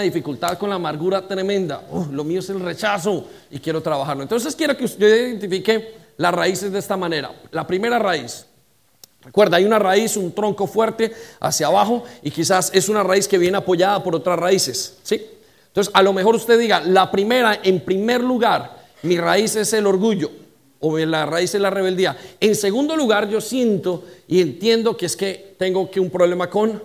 dificultad con la amargura tremenda. Lo mío es el rechazo y quiero trabajarlo. Entonces quiero que usted identifique las raíces de esta manera. La primera raíz. Recuerda, hay una raíz, un tronco fuerte hacia abajo y quizás es una raíz que viene apoyada por otras raíces. ¿sí? Entonces, a lo mejor usted diga, la primera, en primer lugar, mi raíz es el orgullo o la raíz es la rebeldía. En segundo lugar, yo siento y entiendo que es que tengo que un problema con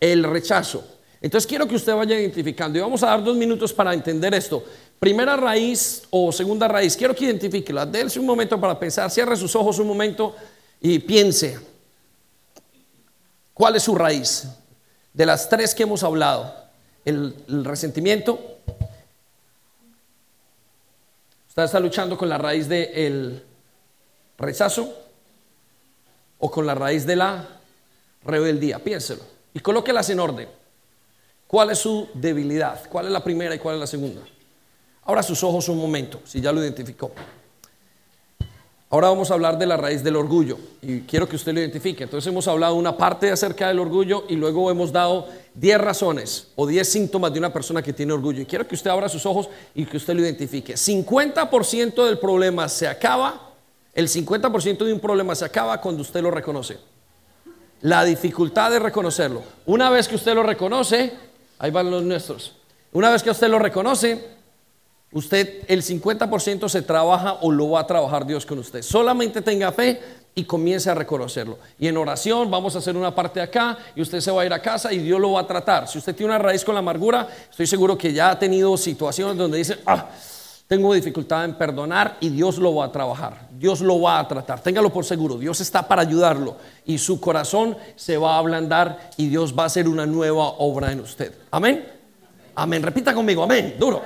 el rechazo. Entonces quiero que usted vaya identificando y vamos a dar dos minutos para entender esto. Primera raíz o segunda raíz, quiero que identifique Dense un momento para pensar, cierre sus ojos un momento y piense. ¿Cuál es su raíz? De las tres que hemos hablado. El, resentimiento. Usted está luchando con la raíz del rechazo o con la raíz de la rebeldía. Piénselo y colóquelas en orden. ¿Cuál es su debilidad? ¿Cuál es la primera y cuál es la segunda? Ahora sus ojos un momento, si ya lo identificó. Ahora vamos a hablar de la raíz del orgullo y quiero que usted lo identifique. Entonces hemos hablado una parte acerca del orgullo y luego hemos dado 10 razones o 10 síntomas de una persona que tiene orgullo. Y quiero que usted abra sus ojos y que usted lo identifique. 50% del problema se acaba, el 50% de un problema se acaba cuando usted lo reconoce. La dificultad de reconocerlo. Una vez que usted lo reconoce, Ahí van los nuestros. Una vez que usted lo reconoce, usted el 50% se trabaja o lo va a trabajar Dios con usted. Solamente tenga fe y comience a reconocerlo. Y en oración vamos a hacer una parte acá y usted se va a ir a casa y Dios lo va a tratar. Si usted tiene una raíz con la amargura, estoy seguro que ya ha tenido situaciones donde dice, ah, tengo dificultad en perdonar y Dios lo va a trabajar, Dios lo va a tratar, téngalo por seguro, Dios está para ayudarlo y su corazón se va a ablandar y Dios va a hacer una nueva obra en usted. Amén. Amén. Repita conmigo, amén. Duro.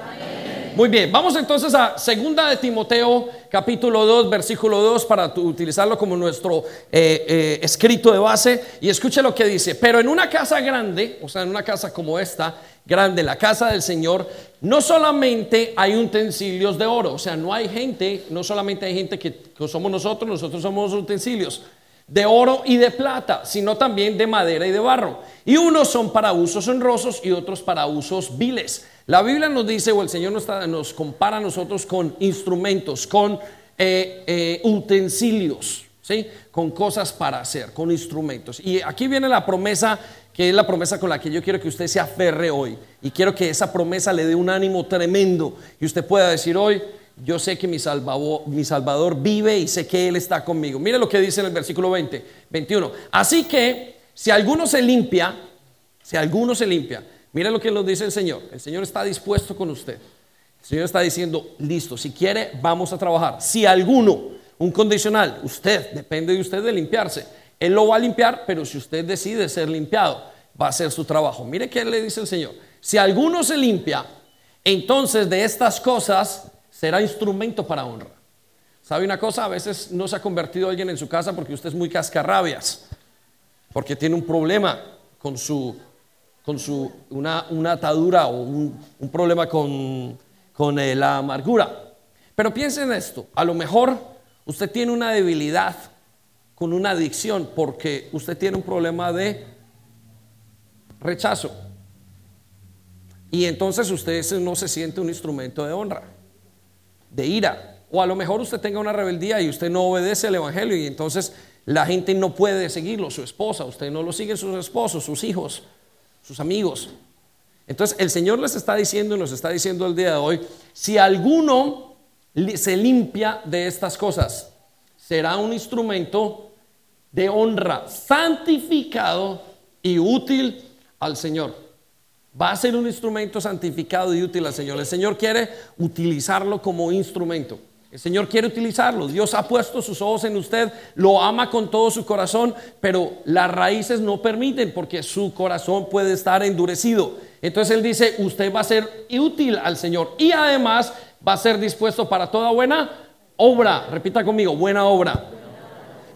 Muy bien, vamos entonces a segunda de Timoteo, capítulo 2, versículo 2, para utilizarlo como nuestro eh, eh, escrito de base. Y escuche lo que dice, pero en una casa grande, o sea, en una casa como esta, grande, la casa del Señor, no solamente hay utensilios de oro, o sea, no hay gente, no solamente hay gente que, somos nosotros, nosotros somos utensilios de oro y de plata, sino también de madera y de barro. Y unos son para usos honrosos y otros para usos viles. La Biblia nos dice, o el Señor nos, compara a nosotros con instrumentos, con eh, eh, utensilios, ¿sí? con cosas para hacer, con instrumentos. Y aquí viene la promesa que es la promesa con la que yo quiero que usted se aferre hoy. Y quiero que esa promesa le dé un ánimo tremendo y usted pueda decir hoy, yo sé que mi salvador, vive y sé que Él está conmigo. Mire lo que dice en el versículo 20, 21. Así que si alguno se limpia, si alguno se limpia, mire lo que nos dice el Señor. El Señor está dispuesto con usted. El Señor está diciendo, listo, si quiere, vamos a trabajar. Si alguno, un condicional, usted, depende de usted de limpiarse. Él lo va a limpiar, pero si usted decide ser limpiado, va a ser su trabajo. Mire qué le dice el Señor. Si alguno se limpia, entonces de estas cosas será instrumento para honra. ¿Sabe una cosa? A veces no se ha convertido alguien en su casa porque usted es muy cascarrabias, porque tiene un problema con su, con su, una, atadura o un, problema con, con eh, la amargura. Pero piensen en esto, a lo mejor usted tiene una debilidad con una adicción porque usted tiene un problema de rechazo. Y entonces usted no se siente un instrumento de honra, de ira. O a lo mejor usted tenga una rebeldía y usted no obedece al Evangelio y entonces la gente no puede seguirlo, su esposa, usted no lo sigue sus esposos, sus hijos, sus amigos. Entonces el Señor les está diciendo y nos está diciendo el día de hoy, si alguno se limpia de estas cosas, será un instrumento de honra, santificado y útil al Señor. Va a ser un instrumento santificado y útil al Señor. El Señor quiere utilizarlo como instrumento. El Señor quiere utilizarlo. Dios ha puesto sus ojos en usted, lo ama con todo su corazón, pero las raíces no permiten porque su corazón puede estar endurecido. Entonces Él dice, usted va a ser útil al Señor y además va a ser dispuesto para toda buena obra. Repita conmigo, buena obra.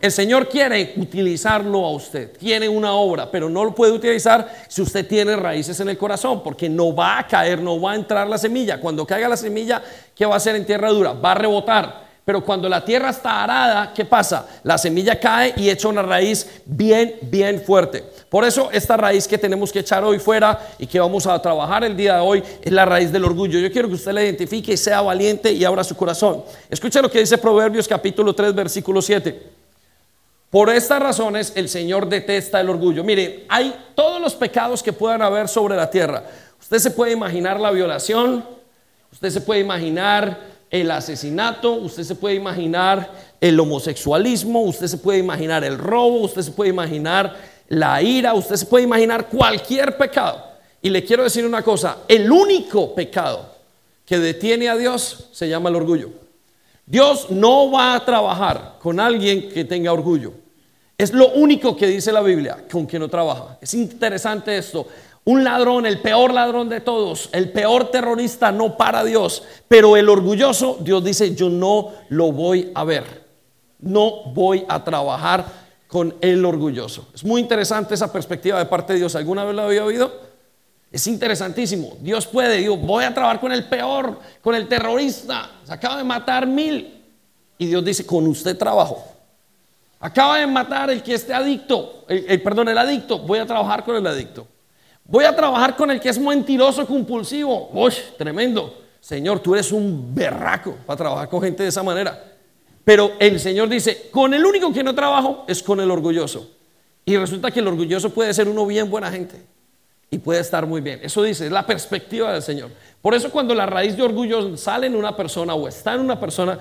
El Señor quiere utilizarlo a usted, tiene una obra, pero no lo puede utilizar si usted tiene raíces en el corazón, porque no va a caer, no va a entrar la semilla. Cuando caiga la semilla, ¿qué va a hacer en tierra dura? Va a rebotar, Pero cuando la tierra está arada, ¿qué pasa? La semilla cae y echa una raíz bien, bien fuerte. Por eso esta raíz que tenemos que echar hoy fuera y que vamos a trabajar el día de hoy es la raíz del orgullo. Yo quiero que usted la identifique y sea valiente y abra su corazón. Escucha lo que dice Proverbios capítulo 3, versículo 7. Por estas razones el Señor detesta el orgullo. Mire, hay todos los pecados que puedan haber sobre la tierra. Usted se puede imaginar la violación, usted se puede imaginar el asesinato, usted se puede imaginar el homosexualismo, usted se puede imaginar el robo, usted se puede imaginar la ira, usted se puede imaginar cualquier pecado. Y le quiero decir una cosa, el único pecado que detiene a Dios se llama el orgullo. Dios no va a trabajar con alguien que tenga orgullo. Es lo único que dice la Biblia con que no trabaja. Es interesante esto. Un ladrón, el peor ladrón de todos, el peor terrorista, no para Dios. Pero el orgulloso, Dios dice, yo no lo voy a ver. No voy a trabajar con el orgulloso. Es muy interesante esa perspectiva de parte de Dios. ¿Alguna vez lo había oído? Es interesantísimo. Dios puede, digo, voy a trabajar con el peor, con el terrorista. Se acaba de matar mil. Y Dios dice, con usted trabajo. Acaba de matar el que esté adicto, el, perdón, el adicto. Voy a trabajar con el adicto. Voy a trabajar con el que es mentiroso, compulsivo. Uy, tremendo. Señor, tú eres un berraco para trabajar con gente de esa manera. Pero el Señor dice, con el único que no trabajo es con el orgulloso. Y resulta que el orgulloso puede ser uno bien buena gente y puede estar muy bien. Eso dice, es la perspectiva del Señor. Por eso cuando la raíz de orgullo sale en una persona o está en una persona,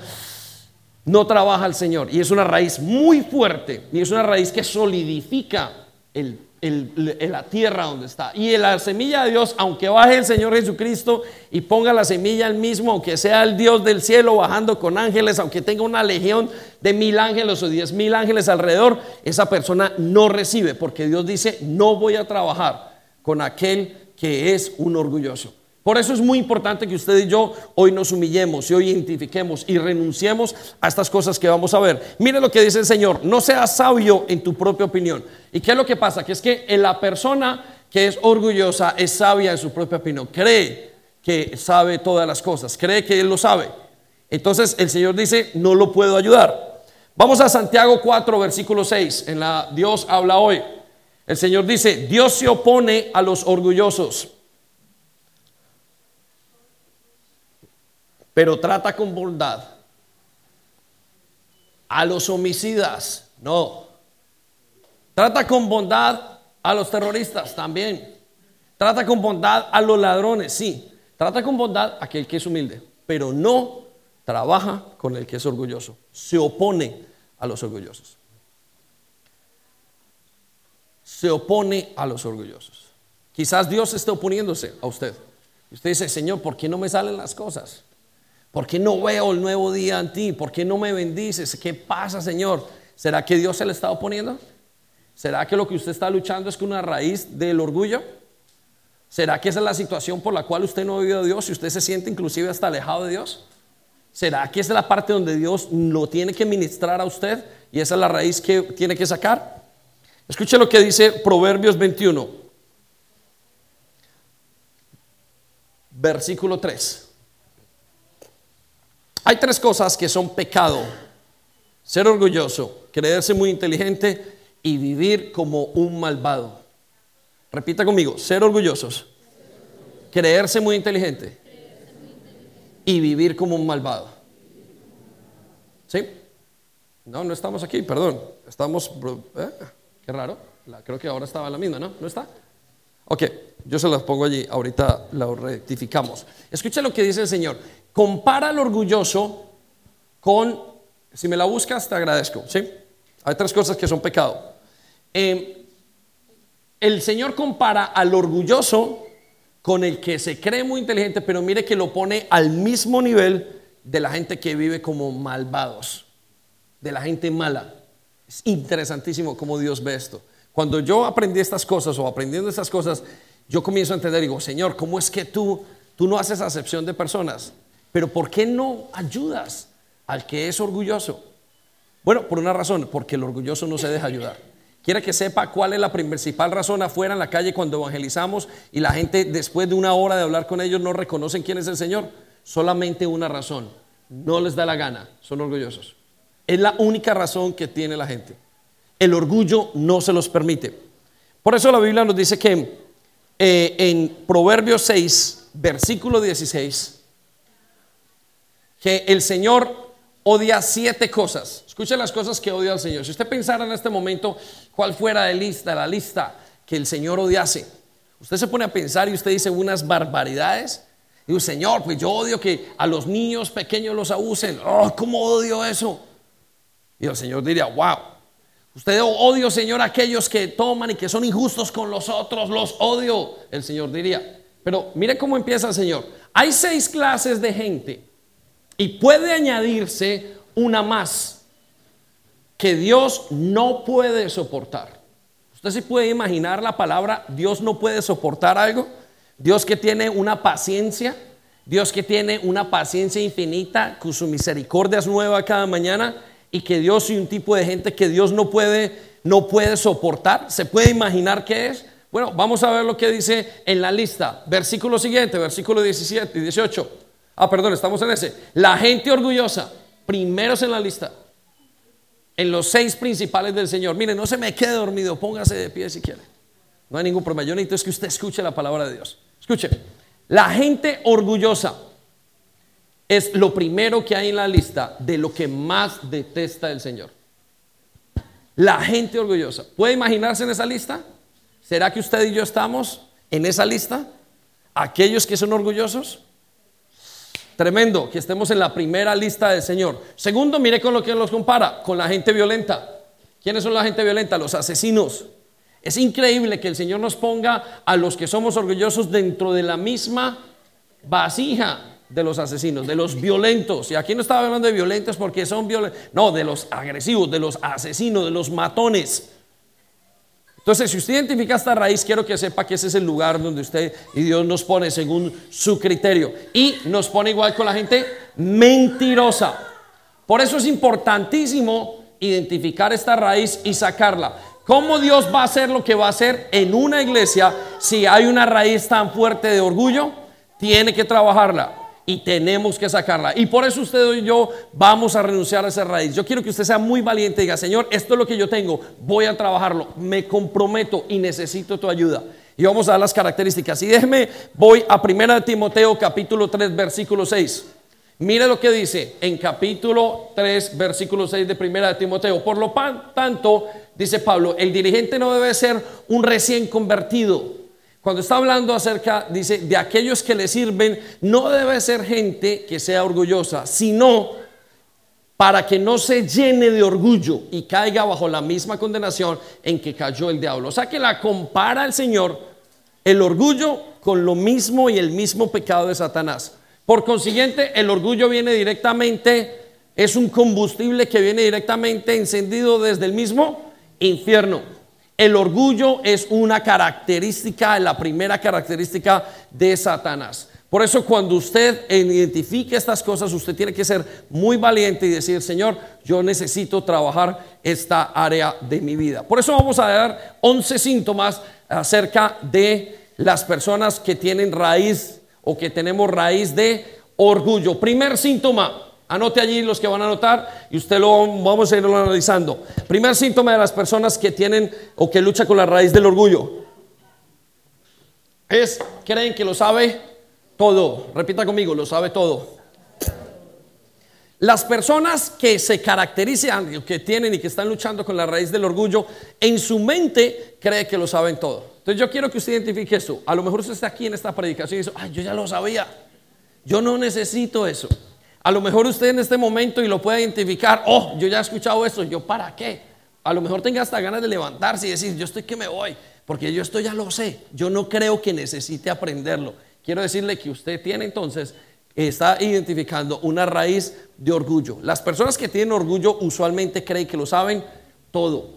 no trabaja el Señor. Y es una raíz muy fuerte y es una raíz que solidifica el la tierra donde está. Y la semilla de Dios, aunque baje el Señor Jesucristo y ponga la semilla el mismo, aunque sea el Dios del cielo bajando con ángeles, aunque tenga una legión de mil ángeles o diez mil ángeles alrededor, esa persona no recibe, porque Dios dice, no voy a trabajar con aquel que es un orgulloso. Por eso es muy importante que usted y yo hoy nos humillemos y hoy identifiquemos y renunciemos a estas cosas que vamos a ver. Mire lo que dice el Señor, no seas sabio en tu propia opinión. ¿Y qué es lo que pasa? Que es que la persona que es orgullosa es sabia en su propia opinión, cree que sabe todas las cosas, cree que él lo sabe. Entonces el Señor dice, no lo puedo ayudar. Vamos a Santiago 4, versículo 6, en la Dios habla hoy. El Señor dice, Dios se opone a los orgullosos pero trata con bondad a los homicidas, no. Trata con bondad a los terroristas también. Trata con bondad a los ladrones, sí. Trata con bondad a aquel que es humilde, pero no trabaja con el que es orgulloso. Se opone a los orgullosos. Se opone a los orgullosos. Quizás Dios esté oponiéndose a usted. Usted dice, Señor, ¿por qué no me salen las cosas? ¿Por qué no veo el nuevo día en ti? ¿Por qué no me bendices? ¿Qué pasa, Señor? ¿Será que Dios se le está oponiendo? ¿Será que lo que usted está luchando es con una raíz del orgullo? ¿Será que esa es la situación por la cual usted no ha oído a Dios y usted se siente inclusive hasta alejado de Dios? ¿Será que esa es la parte donde Dios lo tiene que ministrar a usted y esa es la raíz que tiene que sacar? Escuche lo que dice Proverbios 21, versículo 3. Hay tres cosas que son pecado. Ser orgulloso, creerse muy inteligente y vivir como un malvado. Repita conmigo, ser orgullosos, creerse muy inteligente y vivir como un malvado. ¿Sí? No, no estamos aquí, perdón. Estamos... ¿eh? Qué raro. creo que ahora estaba la misma, ¿no? ¿No está? Ok, yo se las pongo allí, ahorita lo rectificamos. Escucha lo que dice el Señor compara al orgulloso con, si me la buscas, te agradezco, ¿sí? Hay tres cosas que son pecado. Em, el Señor compara al orgulloso con el que se cree muy inteligente, pero mire que lo pone al mismo nivel de la gente que vive como malvados, de la gente mala. Es interesantísimo cómo Dios ve esto. Cuando yo aprendí estas cosas o aprendiendo estas cosas, yo comienzo a entender, digo, Señor, ¿cómo es que tú, tú no haces acepción de personas? Pero ¿por qué no ayudas al que es orgulloso? Bueno, por una razón, porque el orgulloso no se deja ayudar. Quiere que sepa cuál es la principal razón afuera en la calle cuando evangelizamos y la gente después de una hora de hablar con ellos no reconocen quién es el Señor. Solamente una razón. no les da la gana, son orgullosos. Es la única razón que tiene la gente. El orgullo no se los permite. Por eso la Biblia nos dice que eh, en Proverbios 6, versículo 16, que el Señor odia siete cosas. Escuche las cosas que odia el Señor. Si usted pensara en este momento cuál fuera la lista, la lista que el Señor odiase, usted se pone a pensar y usted dice unas barbaridades. Digo, Señor, pues yo odio que a los niños pequeños los abusen. Oh, ¿cómo odio eso? Y el Señor diría, wow. Usted odio, Señor, a aquellos que toman y que son injustos con los otros, los odio, el Señor diría. Pero mire cómo empieza el Señor. Hay seis clases de gente y puede añadirse una más que Dios no puede soportar. Usted se puede imaginar la palabra Dios no puede soportar algo. Dios que tiene una paciencia, Dios que tiene una paciencia infinita, con su misericordia es nueva cada mañana y que Dios y un tipo de gente que Dios no puede no puede soportar. ¿Se puede imaginar qué es? Bueno, vamos a ver lo que dice en la lista. Versículo siguiente, versículo 17 y 18. Ah, perdón, estamos en ese. La gente orgullosa, primeros en la lista. En los seis principales del Señor. Mire, no se me quede dormido, póngase de pie si quiere. No hay ningún problema. Yo necesito es que usted escuche la palabra de Dios. Escuche. La gente orgullosa es lo primero que hay en la lista de lo que más detesta el Señor. La gente orgullosa. ¿Puede imaginarse en esa lista? ¿Será que usted y yo estamos en esa lista? Aquellos que son orgullosos. Tremendo que estemos en la primera lista del Señor. Segundo, mire con lo que nos compara, con la gente violenta. ¿Quiénes son la gente violenta? Los asesinos. Es increíble que el Señor nos ponga a los que somos orgullosos dentro de la misma vasija de los asesinos, de los violentos. Y aquí no estaba hablando de violentos porque son violentos, no, de los agresivos, de los asesinos, de los matones. Entonces, si usted identifica esta raíz, quiero que sepa que ese es el lugar donde usted y Dios nos pone según su criterio. Y nos pone igual con la gente mentirosa. Por eso es importantísimo identificar esta raíz y sacarla. ¿Cómo Dios va a hacer lo que va a hacer en una iglesia si hay una raíz tan fuerte de orgullo? Tiene que trabajarla y tenemos que sacarla. Y por eso usted y yo vamos a renunciar a esa raíz. Yo quiero que usted sea muy valiente y diga, Señor, esto es lo que yo tengo, voy a trabajarlo, me comprometo y necesito tu ayuda. Y vamos a dar las características. Y déjeme, voy a 1 Timoteo capítulo 3, versículo 6. Mire lo que dice en capítulo 3, versículo 6 de 1 Timoteo. Por lo tanto, dice Pablo, el dirigente no debe ser un recién convertido cuando está hablando acerca, dice, de aquellos que le sirven, no debe ser gente que sea orgullosa, sino para que no se llene de orgullo y caiga bajo la misma condenación en que cayó el diablo. O sea que la compara el Señor el orgullo con lo mismo y el mismo pecado de Satanás. Por consiguiente, el orgullo viene directamente, es un combustible que viene directamente encendido desde el mismo infierno. El orgullo es una característica, la primera característica de Satanás. Por eso cuando usted identifique estas cosas, usted tiene que ser muy valiente y decir, Señor, yo necesito trabajar esta área de mi vida. Por eso vamos a dar 11 síntomas acerca de las personas que tienen raíz o que tenemos raíz de orgullo. Primer síntoma, Anote allí los que van a anotar y usted lo vamos a irlo analizando. Primer síntoma de las personas que tienen o que luchan con la raíz del orgullo es creen que lo sabe todo. Repita conmigo, lo sabe todo. Las personas que se caracterizan, que tienen y que están luchando con la raíz del orgullo, en su mente cree que lo saben todo. Entonces yo quiero que usted identifique eso. A lo mejor usted está aquí en esta predicación y dice, ay, yo ya lo sabía. Yo no necesito eso. A lo mejor usted en este momento y lo puede identificar, oh, yo ya he escuchado eso, yo para qué. A lo mejor tenga hasta ganas de levantarse y decir, yo estoy que me voy, porque yo esto ya lo sé. Yo no creo que necesite aprenderlo. Quiero decirle que usted tiene entonces, está identificando una raíz de orgullo. Las personas que tienen orgullo usualmente creen que lo saben todo.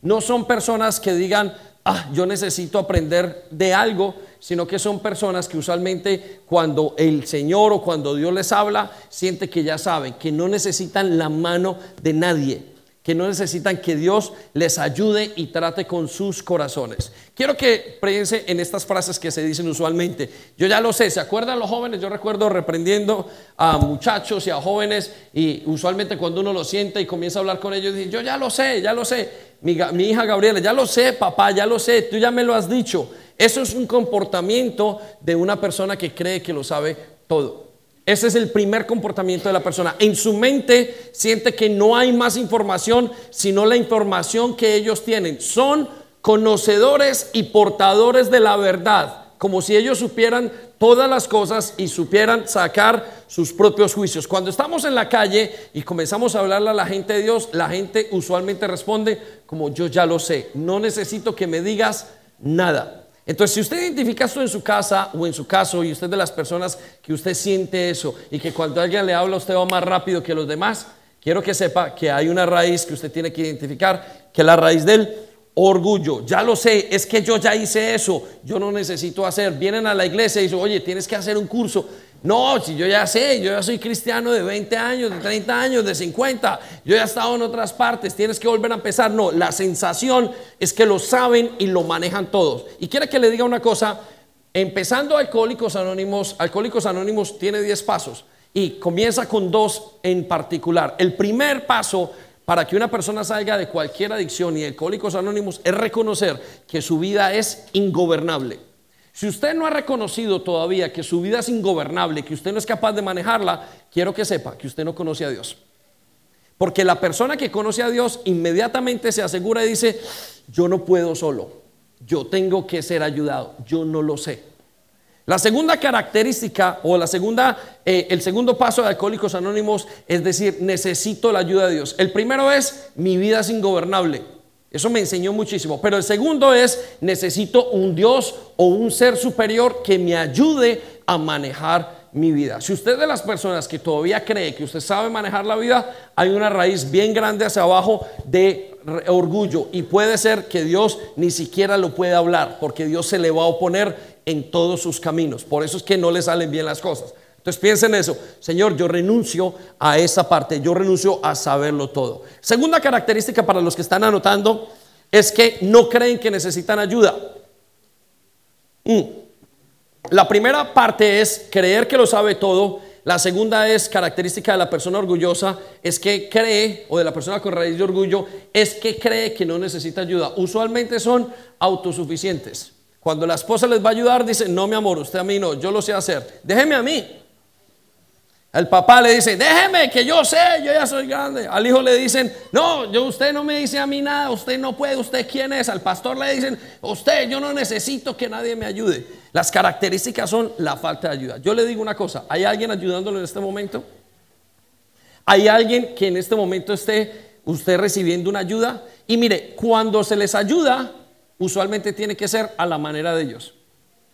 No son personas que digan, ah, yo necesito aprender de algo, sino que son personas que usualmente cuando el Señor o cuando Dios les habla, siente que ya saben, que no necesitan la mano de nadie, que no necesitan que Dios les ayude y trate con sus corazones. Quiero que piense en estas frases que se dicen usualmente. Yo ya lo sé, ¿se acuerdan los jóvenes? Yo recuerdo reprendiendo a muchachos y a jóvenes y usualmente cuando uno lo siente y comienza a hablar con ellos, dice, yo ya lo sé, ya lo sé. Mi, mi hija Gabriela, ya lo sé, papá, ya lo sé, tú ya me lo has dicho. Eso es un comportamiento de una persona que cree que lo sabe todo. Ese es el primer comportamiento de la persona. En su mente siente que no hay más información sino la información que ellos tienen. Son conocedores y portadores de la verdad, como si ellos supieran todas las cosas y supieran sacar sus propios juicios. Cuando estamos en la calle y comenzamos a hablarle a la gente de Dios, la gente usualmente responde como yo ya lo sé, no necesito que me digas nada. Entonces, si usted identifica esto en su casa o en su caso y usted de las personas que usted siente eso y que cuando alguien le habla usted va más rápido que los demás, quiero que sepa que hay una raíz que usted tiene que identificar, que es la raíz del orgullo. Ya lo sé, es que yo ya hice eso, yo no necesito hacer. Vienen a la iglesia y dicen, oye, tienes que hacer un curso. No, si yo ya sé, yo ya soy cristiano de 20 años, de 30 años, de 50, yo ya he estado en otras partes, tienes que volver a empezar. No, la sensación es que lo saben y lo manejan todos. Y quiere que le diga una cosa, empezando Alcohólicos Anónimos, Alcohólicos Anónimos tiene 10 pasos y comienza con dos en particular. El primer paso para que una persona salga de cualquier adicción y Alcohólicos Anónimos es reconocer que su vida es ingobernable. Si usted no ha reconocido todavía que su vida es ingobernable, que usted no es capaz de manejarla, quiero que sepa que usted no conoce a Dios. Porque la persona que conoce a Dios inmediatamente se asegura y dice, yo no puedo solo, yo tengo que ser ayudado, yo no lo sé. La segunda característica o la segunda, eh, el segundo paso de Alcohólicos Anónimos es decir, necesito la ayuda de Dios. El primero es, mi vida es ingobernable. Eso me enseñó muchísimo. Pero el segundo es, necesito un Dios o un ser superior que me ayude a manejar mi vida. Si usted es de las personas que todavía cree que usted sabe manejar la vida, hay una raíz bien grande hacia abajo de orgullo y puede ser que Dios ni siquiera lo pueda hablar porque Dios se le va a oponer en todos sus caminos. Por eso es que no le salen bien las cosas. Entonces piensen eso, Señor, yo renuncio a esa parte, yo renuncio a saberlo todo. Segunda característica para los que están anotando es que no creen que necesitan ayuda. Mm. La primera parte es creer que lo sabe todo. La segunda es característica de la persona orgullosa, es que cree, o de la persona con raíz de orgullo, es que cree que no necesita ayuda. Usualmente son autosuficientes. Cuando la esposa les va a ayudar, dicen, no mi amor, usted a mí no, yo lo sé hacer, déjeme a mí. El papá le dice, déjeme que yo sé, yo ya soy grande. Al hijo le dicen, no, yo, usted no me dice a mí nada, usted no puede, usted quién es. Al pastor le dicen, usted, yo no necesito que nadie me ayude. Las características son la falta de ayuda. Yo le digo una cosa, ¿hay alguien ayudándolo en este momento? ¿Hay alguien que en este momento esté usted recibiendo una ayuda? Y mire, cuando se les ayuda, usualmente tiene que ser a la manera de ellos.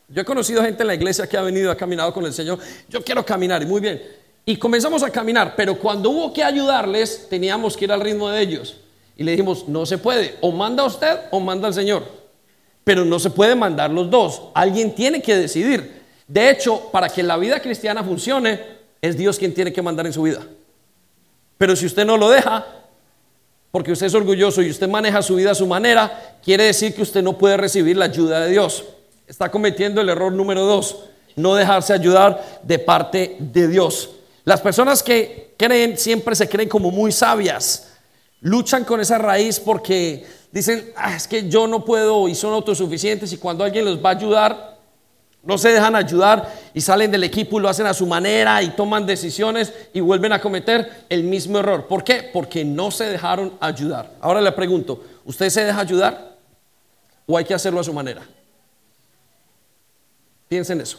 Yo he conocido gente en la iglesia que ha venido, ha caminado con el Señor. Yo quiero caminar y muy bien y comenzamos a caminar, pero cuando hubo que ayudarles, teníamos que ir al ritmo de ellos. Y le dijimos, no se puede, o manda usted o manda al Señor. Pero no se puede mandar los dos, alguien tiene que decidir. De hecho, para que la vida cristiana funcione, es Dios quien tiene que mandar en su vida. Pero si usted no lo deja, porque usted es orgulloso y usted maneja su vida a su manera, quiere decir que usted no puede recibir la ayuda de Dios. Está cometiendo el error número dos, no dejarse ayudar de parte de Dios. Las personas que creen siempre se creen como muy sabias. Luchan con esa raíz porque dicen, ah, es que yo no puedo y son autosuficientes y cuando alguien los va a ayudar, no se dejan ayudar y salen del equipo y lo hacen a su manera y toman decisiones y vuelven a cometer el mismo error. ¿Por qué? Porque no se dejaron ayudar. Ahora le pregunto, ¿usted se deja ayudar o hay que hacerlo a su manera? Piensen eso.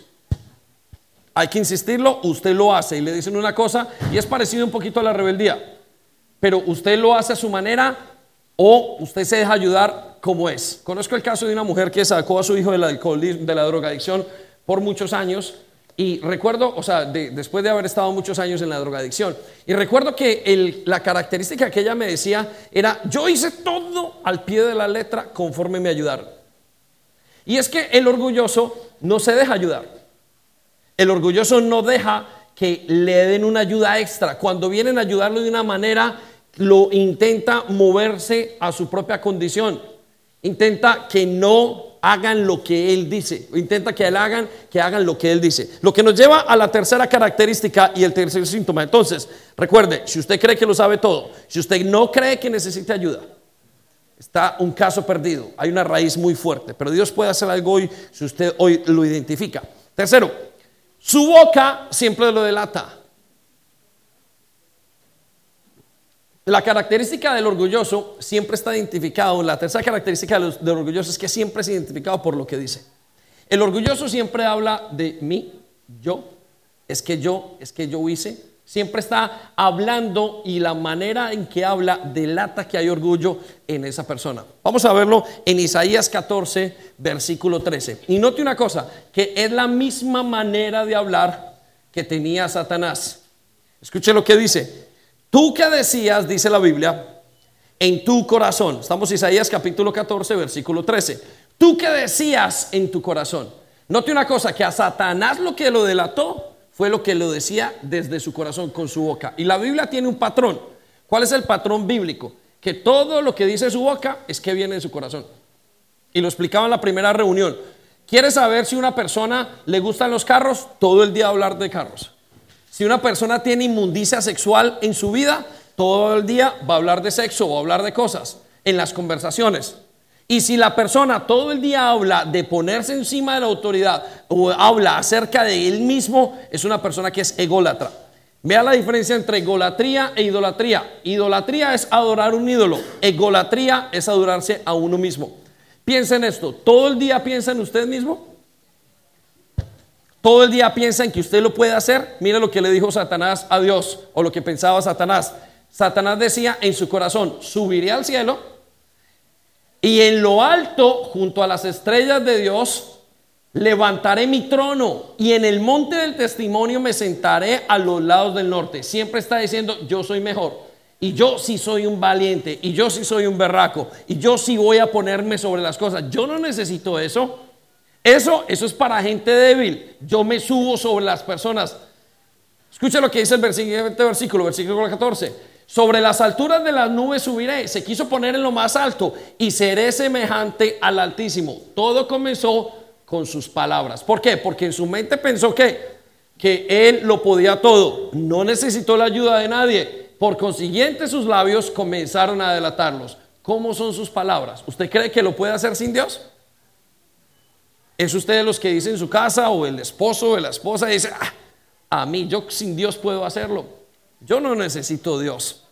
Hay que insistirlo, usted lo hace y le dicen una cosa y es parecido un poquito a la rebeldía. Pero usted lo hace a su manera o usted se deja ayudar como es. Conozco el caso de una mujer que sacó a su hijo del alcoholismo, de la drogadicción por muchos años y recuerdo, o sea, después de haber estado muchos años en la drogadicción, y recuerdo que la característica que ella me decía era, yo hice todo al pie de la letra conforme me ayudaron. Y es que el orgulloso no se deja ayudar. El orgulloso no deja que le den una ayuda extra. Cuando vienen a ayudarlo de una manera lo intenta moverse a su propia condición. Intenta que no hagan lo que él dice. Intenta que él hagan, que hagan lo que él dice. Lo que nos lleva a la tercera característica y el tercer síntoma. Entonces, recuerde, si usted cree que lo sabe todo, si usted no cree que necesita ayuda, está un caso perdido. Hay una raíz muy fuerte, pero Dios puede hacer algo hoy si usted hoy lo identifica. Tercero, su boca siempre lo delata. La característica del orgulloso siempre está identificado, la tercera característica del, orgulloso es que siempre es identificado por lo que dice. El orgulloso siempre habla de mí, yo, es que yo, es que yo hice. Siempre está hablando y la manera en que habla delata que hay orgullo en esa persona. Vamos a verlo en Isaías 14, versículo 13. Y note una cosa, que es la misma manera de hablar que tenía Satanás. Escuche lo que dice. Tú que decías, dice la Biblia, en tu corazón. Estamos Isaías capítulo 14, versículo 13. Tú que decías en tu corazón. Note una cosa, que a Satanás lo que lo delató fue lo que lo decía desde su corazón, con su boca. Y la Biblia tiene un patrón. ¿Cuál es el patrón bíblico? Que todo lo que dice su boca es que viene de su corazón. Y lo explicaba en la primera reunión. ¿Quieres saber si una persona le gustan los carros? Todo el día hablar de carros. Si una persona tiene inmundicia sexual en su vida, todo el día va a hablar de sexo o hablar de cosas en las conversaciones. Y si la persona todo el día habla de ponerse encima de la autoridad o habla acerca de él mismo, es una persona que es ególatra. Vea la diferencia entre egolatría e idolatría. Idolatría es adorar un ídolo. Egolatría es adorarse a uno mismo. Piensen esto. ¿Todo el día piensa en usted mismo? todo el día piensa en que usted lo puede hacer, mire lo que le dijo Satanás a Dios o lo que pensaba Satanás. Satanás decía en su corazón, subiré al cielo y en lo alto, junto a las estrellas de Dios, levantaré mi trono y en el monte del testimonio me sentaré a los lados del norte. Siempre está diciendo, yo soy mejor. Y yo sí soy un valiente, y yo sí soy un berraco, y yo sí voy a ponerme sobre las cosas. Yo no necesito eso. Eso, eso es para gente débil. Yo me subo sobre las personas. Escucha lo que dice el este versículo, versículo 14. Sobre las alturas de las nubes subiré. Se quiso poner en lo más alto y seré semejante al Altísimo. Todo comenzó con sus palabras. ¿Por qué? Porque en su mente pensó que, que él lo podía todo. No necesitó la ayuda de nadie. Por consiguiente, sus labios comenzaron a delatarlos. ¿Cómo son sus palabras? ¿Usted cree que lo puede hacer sin Dios? ¿Es usted de los que dice en su casa o el esposo o la esposa dice, ah, a mí yo sin Dios puedo hacerlo? Yo no necesito Dios.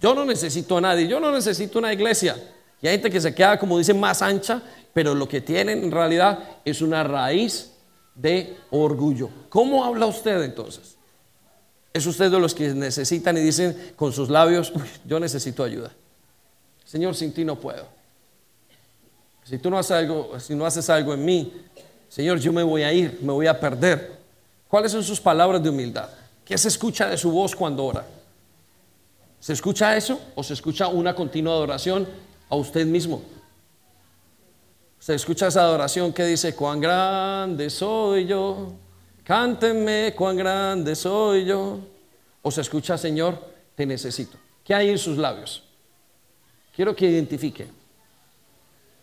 Yo no necesito a nadie. Yo no necesito una iglesia. Y hay gente que se queda, como dicen, más ancha, pero lo que tienen en realidad es una raíz de orgullo. ¿Cómo habla usted entonces? ¿Es usted de los que necesitan y dicen con sus labios, yo necesito ayuda? Señor, sin ti no puedo. Si tú no haces algo, si no haces algo en mí, Señor, yo me voy a ir, me voy a perder. ¿Cuáles son sus palabras de humildad? ¿Qué se escucha de su voz cuando ora? ¿Se escucha eso o se escucha una continua adoración a usted mismo? Se escucha esa adoración que dice, cuán grande soy yo, cántenme cuán grande soy yo. O se escucha, Señor, te necesito. ¿Qué hay en sus labios? Quiero que identifique.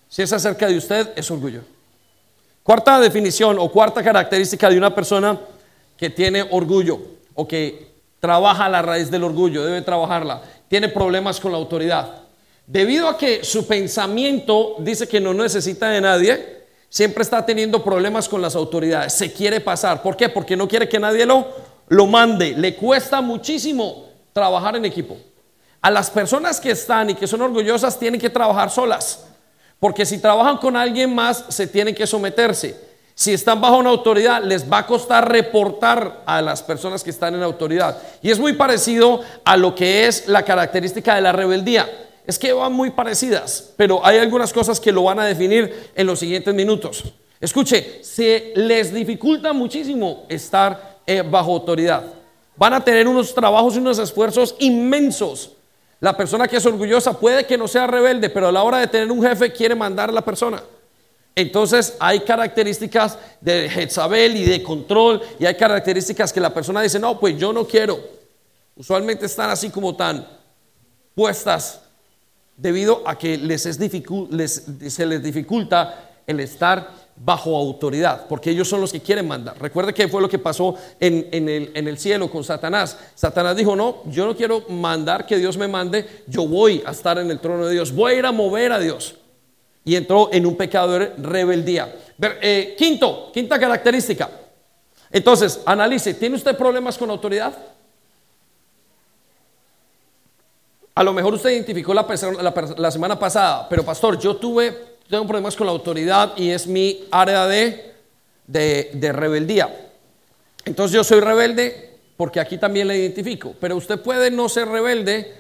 Si es acerca de usted, es orgullo. Cuarta definición o cuarta característica de una persona que tiene orgullo o que trabaja la raíz del orgullo, debe trabajarla, tiene problemas con la autoridad. Debido a que su pensamiento dice que no necesita de nadie, siempre está teniendo problemas con las autoridades, se quiere pasar. ¿Por qué? Porque no quiere que nadie lo, lo mande. Le cuesta muchísimo trabajar en equipo. A las personas que están y que son orgullosas tienen que trabajar solas. Porque si trabajan con alguien más, se tienen que someterse. Si están bajo una autoridad, les va a costar reportar a las personas que están en autoridad. Y es muy parecido a lo que es la característica de la rebeldía. Es que van muy parecidas, pero hay algunas cosas que lo van a definir en los siguientes minutos. Escuche, se les dificulta muchísimo estar eh, bajo autoridad. Van a tener unos trabajos y unos esfuerzos inmensos la persona que es orgullosa puede que no sea rebelde, pero a la hora de tener un jefe quiere mandar a la persona. Entonces hay características de Jezabel y de control y hay características que la persona dice, no, pues yo no quiero. Usualmente están así como tan puestas debido a que les es se les dificulta el estar bajo autoridad, porque ellos son los que quieren mandar. Recuerde que fue lo que pasó en, el, en, el, cielo con Satanás. Satanás dijo, no, yo no quiero mandar que Dios me mande, yo voy a estar en el trono de Dios, voy a ir a mover a Dios. Y entró en un pecado de rebeldía. Eh, quinto, quinta característica. Entonces, analice, ¿tiene usted problemas con autoridad? A lo mejor usted identificó la, semana pasada, pero pastor, yo tuve tengo problemas con la autoridad y es mi área de, de, rebeldía. Entonces yo soy rebelde porque aquí también la identifico, pero usted puede no ser rebelde,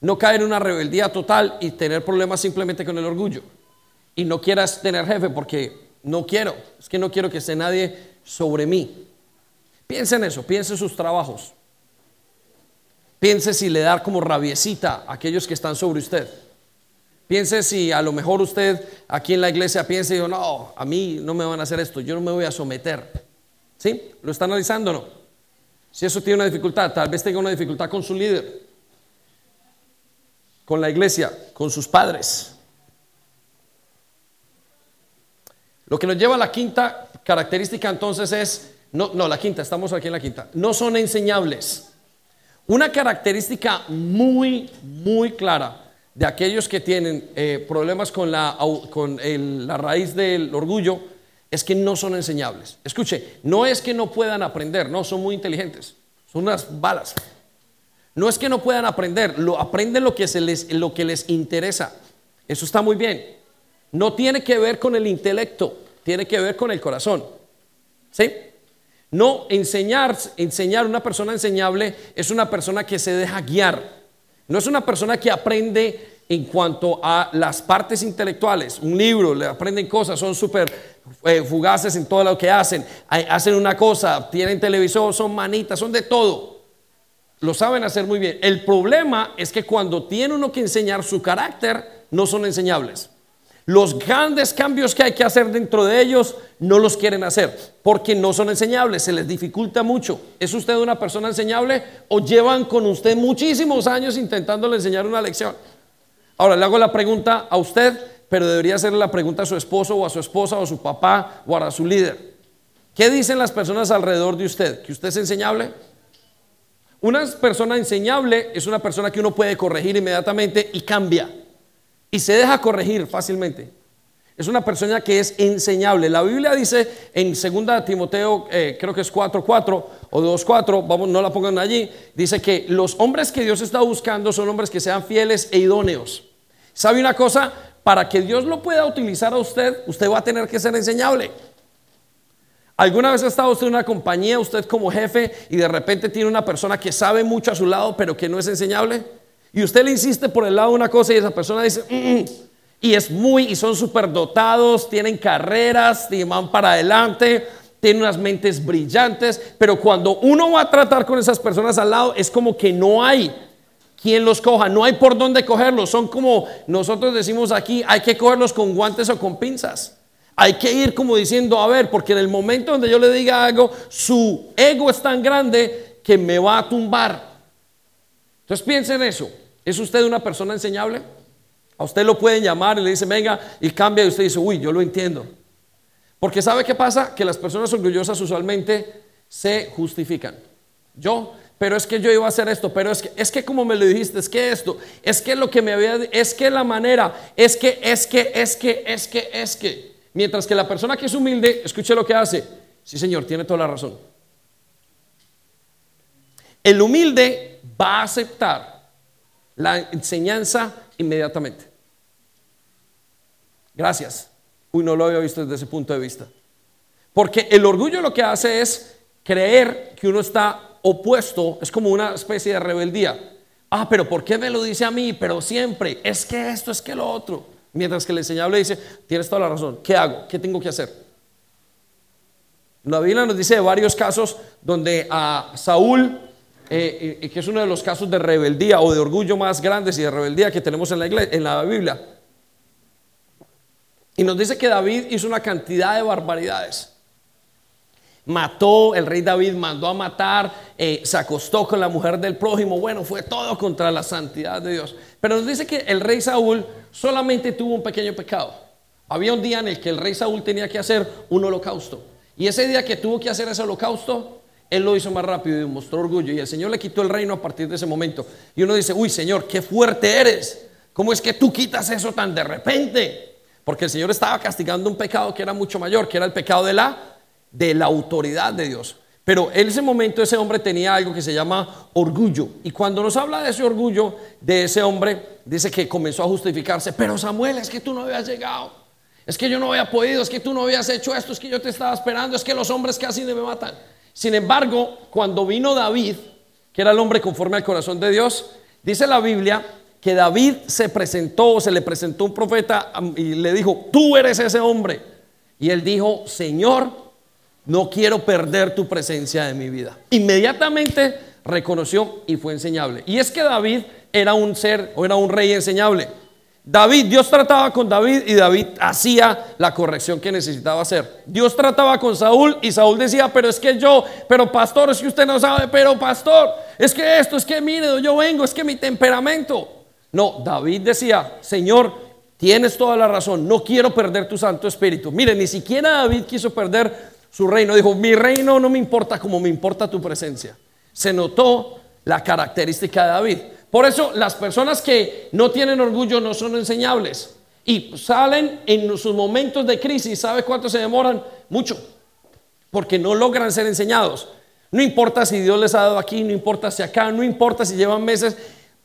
no caer en una rebeldía total y tener problemas simplemente con el orgullo. Y no quieras tener jefe porque no quiero, es que no quiero que esté nadie sobre mí. Piense en eso, piense en sus trabajos. Piense si le da como rabiecita a aquellos que están sobre usted. Piense si a lo mejor usted aquí en la iglesia piensa y dice, no, a mí no me van a hacer esto, yo no me voy a someter. ¿Sí? ¿Lo está analizando no? Si eso tiene una dificultad, tal vez tenga una dificultad con su líder, con la iglesia, con sus padres. Lo que nos lleva a la quinta característica entonces es, no, no, la quinta, estamos aquí en la quinta, no son enseñables. Una característica muy, muy clara de aquellos que tienen eh, problemas con, la, con la raíz del orgullo es que no son enseñables. Escuche, no es que no puedan aprender, no, son muy inteligentes, son unas balas. No es que no puedan aprender, lo, aprenden lo que, se les, lo que les interesa. Eso está muy bien. No tiene que ver con el intelecto, tiene que ver con el corazón. ¿Sí? No enseñar, enseñar una persona enseñable es una persona que se deja guiar no es una persona que aprende en cuanto a las partes intelectuales, un libro, le aprenden cosas, son súper eh, fugaces en todo lo que hacen, hacen una cosa, tienen televisor, son manitas, son de todo. Lo saben hacer muy bien. El problema es que cuando tiene uno que enseñar su carácter, no son enseñables. Los grandes cambios que hay que hacer dentro de ellos no los quieren hacer porque no son enseñables, se les dificulta mucho. ¿Es usted una persona enseñable o llevan con usted muchísimos años intentándole enseñar una lección? Ahora le hago la pregunta a usted, pero debería hacerle la pregunta a su esposo o a su esposa o a su papá o a su líder. ¿Qué dicen las personas alrededor de usted? ¿Que usted es enseñable? Una persona enseñable es una persona que uno puede corregir inmediatamente y cambia y se deja corregir fácilmente. Es una persona que es enseñable. La Biblia dice en 2 Timoteo, eh, creo que es 4.4 o 2.4, vamos, no la pongan allí, dice que los hombres que Dios está buscando son hombres que sean fieles e idóneos. ¿Sabe una cosa? Para que Dios lo pueda utilizar a usted, usted va a tener que ser enseñable. ¿Alguna vez ha estado usted en una compañía, usted como jefe, y de repente tiene una persona que sabe mucho a su lado, pero que no es enseñable? Y usted le insiste por el lado una cosa y esa persona dice, mm, mm", y es muy, y son súper dotados, tienen carreras, van para adelante, tienen unas mentes brillantes, pero cuando uno va a tratar con esas personas al lado, es como que no hay quien los coja, no hay por dónde cogerlos, son como nosotros decimos aquí, hay que cogerlos con guantes o con pinzas. Hay que ir como diciendo, a ver, porque en el momento donde yo le diga algo, su ego es tan grande que me va a tumbar. Entonces piensen en eso. ¿Es usted una persona enseñable? A usted lo pueden llamar y le dicen, venga, y cambia, y usted dice, uy, yo lo entiendo. Porque ¿sabe qué pasa? Que las personas orgullosas usualmente se justifican. Yo, pero es que yo iba a hacer esto, pero es que, es que como me lo dijiste, es que esto, es que lo que me había, es que la manera, es que, es que, es que, es que, es que. Mientras que la persona que es humilde, escuche lo que hace. Sí, señor, tiene toda la razón. El humilde va a aceptar la enseñanza inmediatamente. Gracias. Uy, no lo había visto desde ese punto de vista. Porque el orgullo lo que hace es creer que uno está opuesto, es como una especie de rebeldía. Ah, pero ¿por qué me lo dice a mí? Pero siempre, es que esto, es que lo otro. Mientras que el enseñable dice, tienes toda la razón, ¿qué hago? ¿Qué tengo que hacer? La Biblia nos dice de varios casos donde a Saúl eh, eh, que es uno de los casos de rebeldía o de orgullo más grandes y de rebeldía que tenemos en la, Biblia. Y nos dice que David hizo una cantidad de barbaridades. Mató, el rey David mandó a matar eh, se acostó con la mujer del prójimo. Bueno, fue todo contra la santidad de Dios. Pero nos dice que el rey Saúl solamente tuvo un pequeño pecado. Había un día en el que el rey Saúl tenía que hacer un holocausto. Y ese día que tuvo que hacer ese holocausto, él lo hizo más rápido y mostró orgullo. Y el Señor le quitó el reino a partir de ese momento. Y uno dice, uy Señor, qué fuerte eres. ¿Cómo es que tú quitas eso tan de repente? Porque el Señor estaba castigando un pecado que era mucho mayor, que era el pecado de la, de la autoridad de Dios. Pero en ese momento ese hombre tenía algo que se llama orgullo. Y cuando nos habla de ese orgullo de ese hombre, dice que comenzó a justificarse. Pero Samuel, es que tú no habías llegado. Es que yo no había podido, es que tú no habías hecho esto, es que yo te estaba esperando, es que los hombres casi me matan. Sin embargo, cuando vino David, que era el hombre conforme al corazón de Dios, dice la Biblia que David se presentó, se le presentó un profeta y le dijo, tú eres ese hombre. Y él dijo, Señor, no quiero perder tu presencia en mi vida. Inmediatamente reconoció y fue enseñable. Y es que David era un ser o era un rey enseñable. David, Dios trataba con David y David hacía la corrección que necesitaba hacer. Dios trataba con Saúl y Saúl decía, pero es que yo, pero pastor, es que usted no sabe, pero pastor, es que esto, es que mire, yo vengo, es que mi temperamento. No, David decía, Señor, tienes toda la razón, no quiero perder tu Santo Espíritu. Mire, ni siquiera David quiso perder su reino. Dijo, mi reino no me importa como me importa tu presencia. Se notó la característica de David. Por eso las personas que no tienen orgullo no son enseñables. Y salen en sus momentos de crisis. ¿Sabe cuánto se demoran? Mucho. Porque no logran ser enseñados. No importa si Dios les ha dado aquí, no importa si acá, no importa si llevan meses.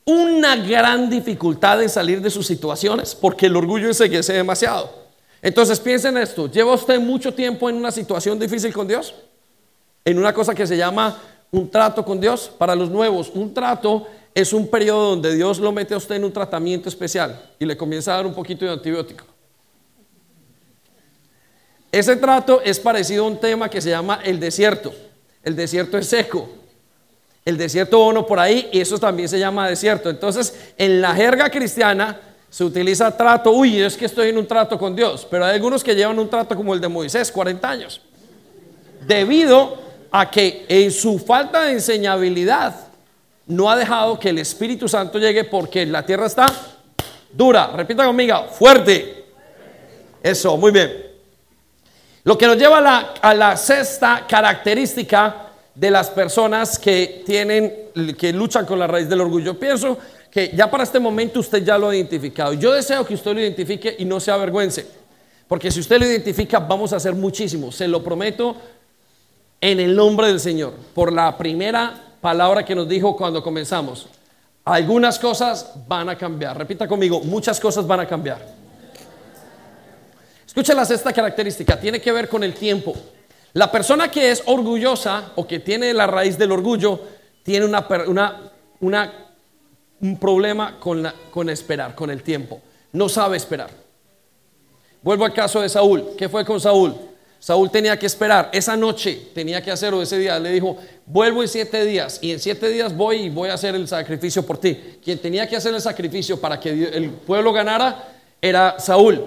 Una gran dificultad en salir de sus situaciones porque el orgullo enseguece demasiado. Entonces piensen esto, ¿lleva usted mucho tiempo en una situación difícil con Dios? En una cosa que se llama un trato con Dios. Para los nuevos, un trato es un periodo donde Dios lo mete a usted en un tratamiento especial y le comienza a dar un poquito de antibiótico. Ese trato es parecido a un tema que se llama el desierto. El desierto es seco. El desierto uno por ahí y eso también se llama desierto. Entonces, en la jerga cristiana, se utiliza trato, uy, es que estoy en un trato con Dios, pero hay algunos que llevan un trato como el de Moisés, 40 años, debido a que en su falta de enseñabilidad no ha dejado que el Espíritu Santo llegue porque la tierra está dura, repita conmigo, fuerte. Eso, muy bien. Lo que nos lleva a la, sexta característica de las personas que tienen, que luchan con la raíz del orgullo. Pienso que ya para este momento usted ya lo ha identificado. Yo deseo que usted lo identifique y no se avergüence. Porque si usted lo identifica, vamos a hacer muchísimo. Se lo prometo en el nombre del Señor. Por la primera palabra que nos dijo cuando comenzamos. Algunas cosas van a cambiar. Repita conmigo, muchas cosas van a cambiar. Escucha la sexta característica. Tiene que ver con el tiempo. La persona que es orgullosa o que tiene la raíz del orgullo tiene una, una, una un problema con, la, con esperar, con el tiempo. No sabe esperar. Vuelvo al caso de Saúl. ¿Qué fue con Saúl? Saúl tenía que esperar. Esa noche tenía que hacerlo. Ese día le dijo, vuelvo en siete días. Y en siete días voy y voy a hacer el sacrificio por ti. Quien tenía que hacer el sacrificio para que el pueblo ganara era Saúl.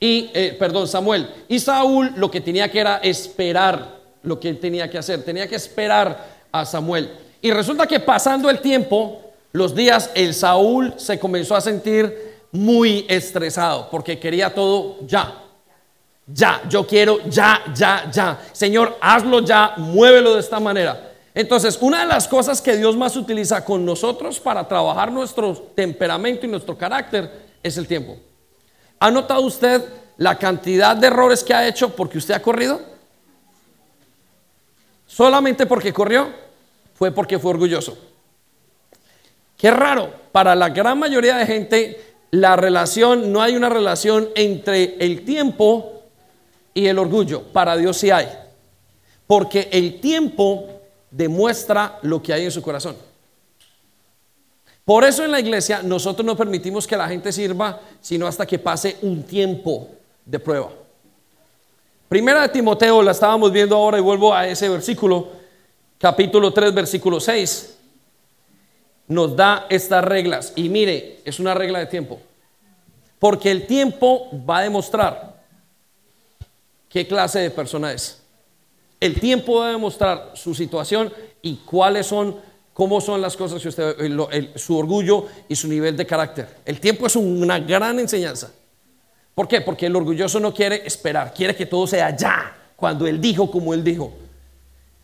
Y, eh, perdón, Samuel. Y Saúl lo que tenía que era esperar lo que tenía que hacer. Tenía que esperar a Samuel. Y resulta que pasando el tiempo, los días, el Saúl se comenzó a sentir muy estresado porque quería todo ya. Ya, yo quiero ya, ya, ya. Señor, hazlo ya, muévelo de esta manera. Entonces, una de las cosas que Dios más utiliza con nosotros para trabajar nuestro temperamento y nuestro carácter es el tiempo. ¿Ha notado usted la cantidad de errores que ha hecho porque usted ha corrido? Solamente porque corrió, fue porque fue orgulloso. Qué raro, para la gran mayoría de gente la relación, no hay una relación entre el tiempo y el orgullo. Para Dios sí hay. Porque el tiempo demuestra lo que hay en su corazón. Por eso en la iglesia nosotros no permitimos que la gente sirva sino hasta que pase un tiempo de prueba. Primera de Timoteo la estábamos viendo ahora y vuelvo a ese versículo, capítulo 3, versículo 6 nos da estas reglas. Y mire, es una regla de tiempo. Porque el tiempo va a demostrar qué clase de persona es. El tiempo va a demostrar su situación y cuáles son, cómo son las cosas que usted, su orgullo y su nivel de carácter. El tiempo es una gran enseñanza. ¿Por qué? Porque el orgulloso no quiere esperar, quiere que todo sea ya, cuando él dijo como él dijo.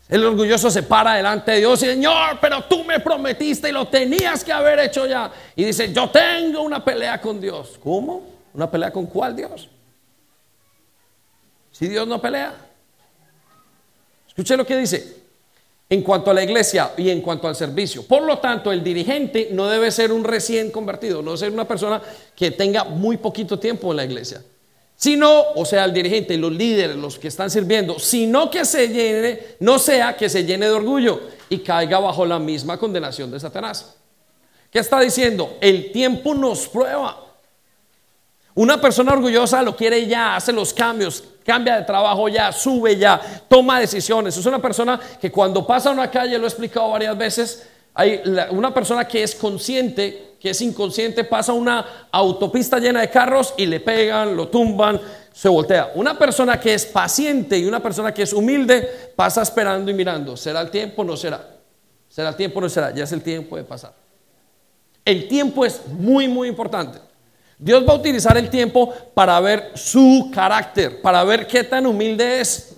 El orgulloso se para delante de Dios, Señor, pero tú me prometiste y lo tenías que haber hecho ya. Y dice, yo tengo una pelea con Dios. ¿Cómo? ¿Una pelea con cuál Dios? Si Dios no pelea. Escuche lo que dice en cuanto a la iglesia y en cuanto al servicio. Por lo tanto, el dirigente no debe ser un recién convertido, no debe ser una persona que tenga muy poquito tiempo en la iglesia sino, o sea, el dirigente, los líderes, los que están sirviendo, sino que se llene, no sea que se llene de orgullo y caiga bajo la misma condenación de Satanás. ¿Qué está diciendo? El tiempo nos prueba. Una persona orgullosa lo quiere ya, hace los cambios, cambia de trabajo ya, sube ya, toma decisiones. Es una persona que cuando pasa una calle, lo he explicado varias veces, hay una persona que es consciente que es inconsciente pasa una autopista llena de carros y le pegan, lo tumban, se voltea. Una persona que es paciente y una persona que es humilde pasa esperando y mirando. ¿Será el tiempo? No será. ¿Será el tiempo? No será. Ya es el tiempo de pasar. El tiempo es muy, muy importante. Dios va a utilizar el tiempo para ver su carácter, para ver qué tan humilde es.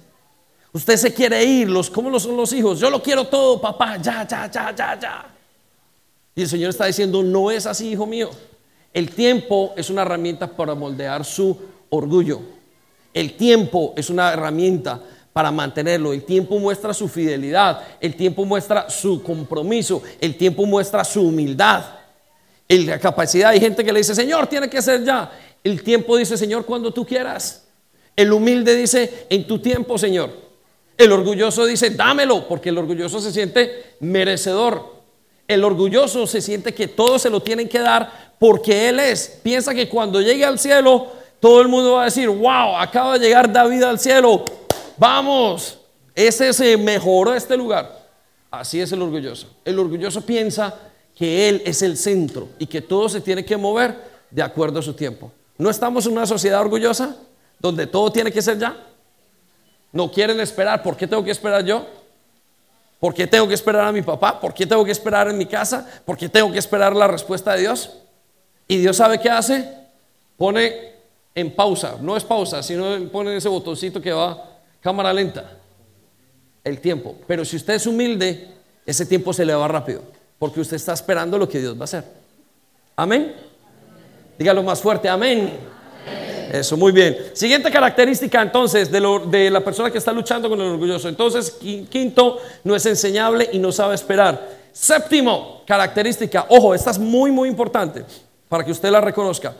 Usted se quiere ir, los, ¿cómo lo son los hijos? Yo lo quiero todo, papá, ya, ya, ya, ya, ya. Y el Señor está diciendo, no es así, hijo mío. El tiempo es una herramienta para moldear su orgullo. El tiempo es una herramienta para mantenerlo. El tiempo muestra su fidelidad. El tiempo muestra su compromiso. El tiempo muestra su humildad. La capacidad. Hay gente que le dice, Señor, tiene que ser ya. El tiempo dice, Señor, cuando tú quieras. El humilde dice, en tu tiempo, Señor. El orgulloso dice, dámelo, porque el orgulloso se siente merecedor. El orgulloso se siente que todo se lo tienen que dar porque Él es. Piensa que cuando llegue al cielo, todo el mundo va a decir, wow, acaba de llegar David al cielo. Vamos, ese se mejoró este lugar. Así es el orgulloso. El orgulloso piensa que Él es el centro y que todo se tiene que mover de acuerdo a su tiempo. ¿No estamos en una sociedad orgullosa donde todo tiene que ser ya? ¿No quieren esperar? ¿Por qué tengo que esperar yo? ¿Por qué tengo que esperar a mi papá? ¿Por qué tengo que esperar en mi casa? ¿Por qué tengo que esperar la respuesta de Dios? Y Dios sabe qué hace. Pone en pausa, no es pausa, sino pone ese botoncito que va cámara lenta. El tiempo. Pero si usted es humilde, ese tiempo se le va rápido, porque usted está esperando lo que Dios va a hacer. Amén. Dígalo más fuerte, amén. Eso, muy bien. Siguiente característica entonces de, la persona que está luchando con el orgulloso. Entonces, quinto, no es enseñable y no sabe esperar. Séptimo, característica, ojo, esta es muy, muy importante para que usted la reconozca.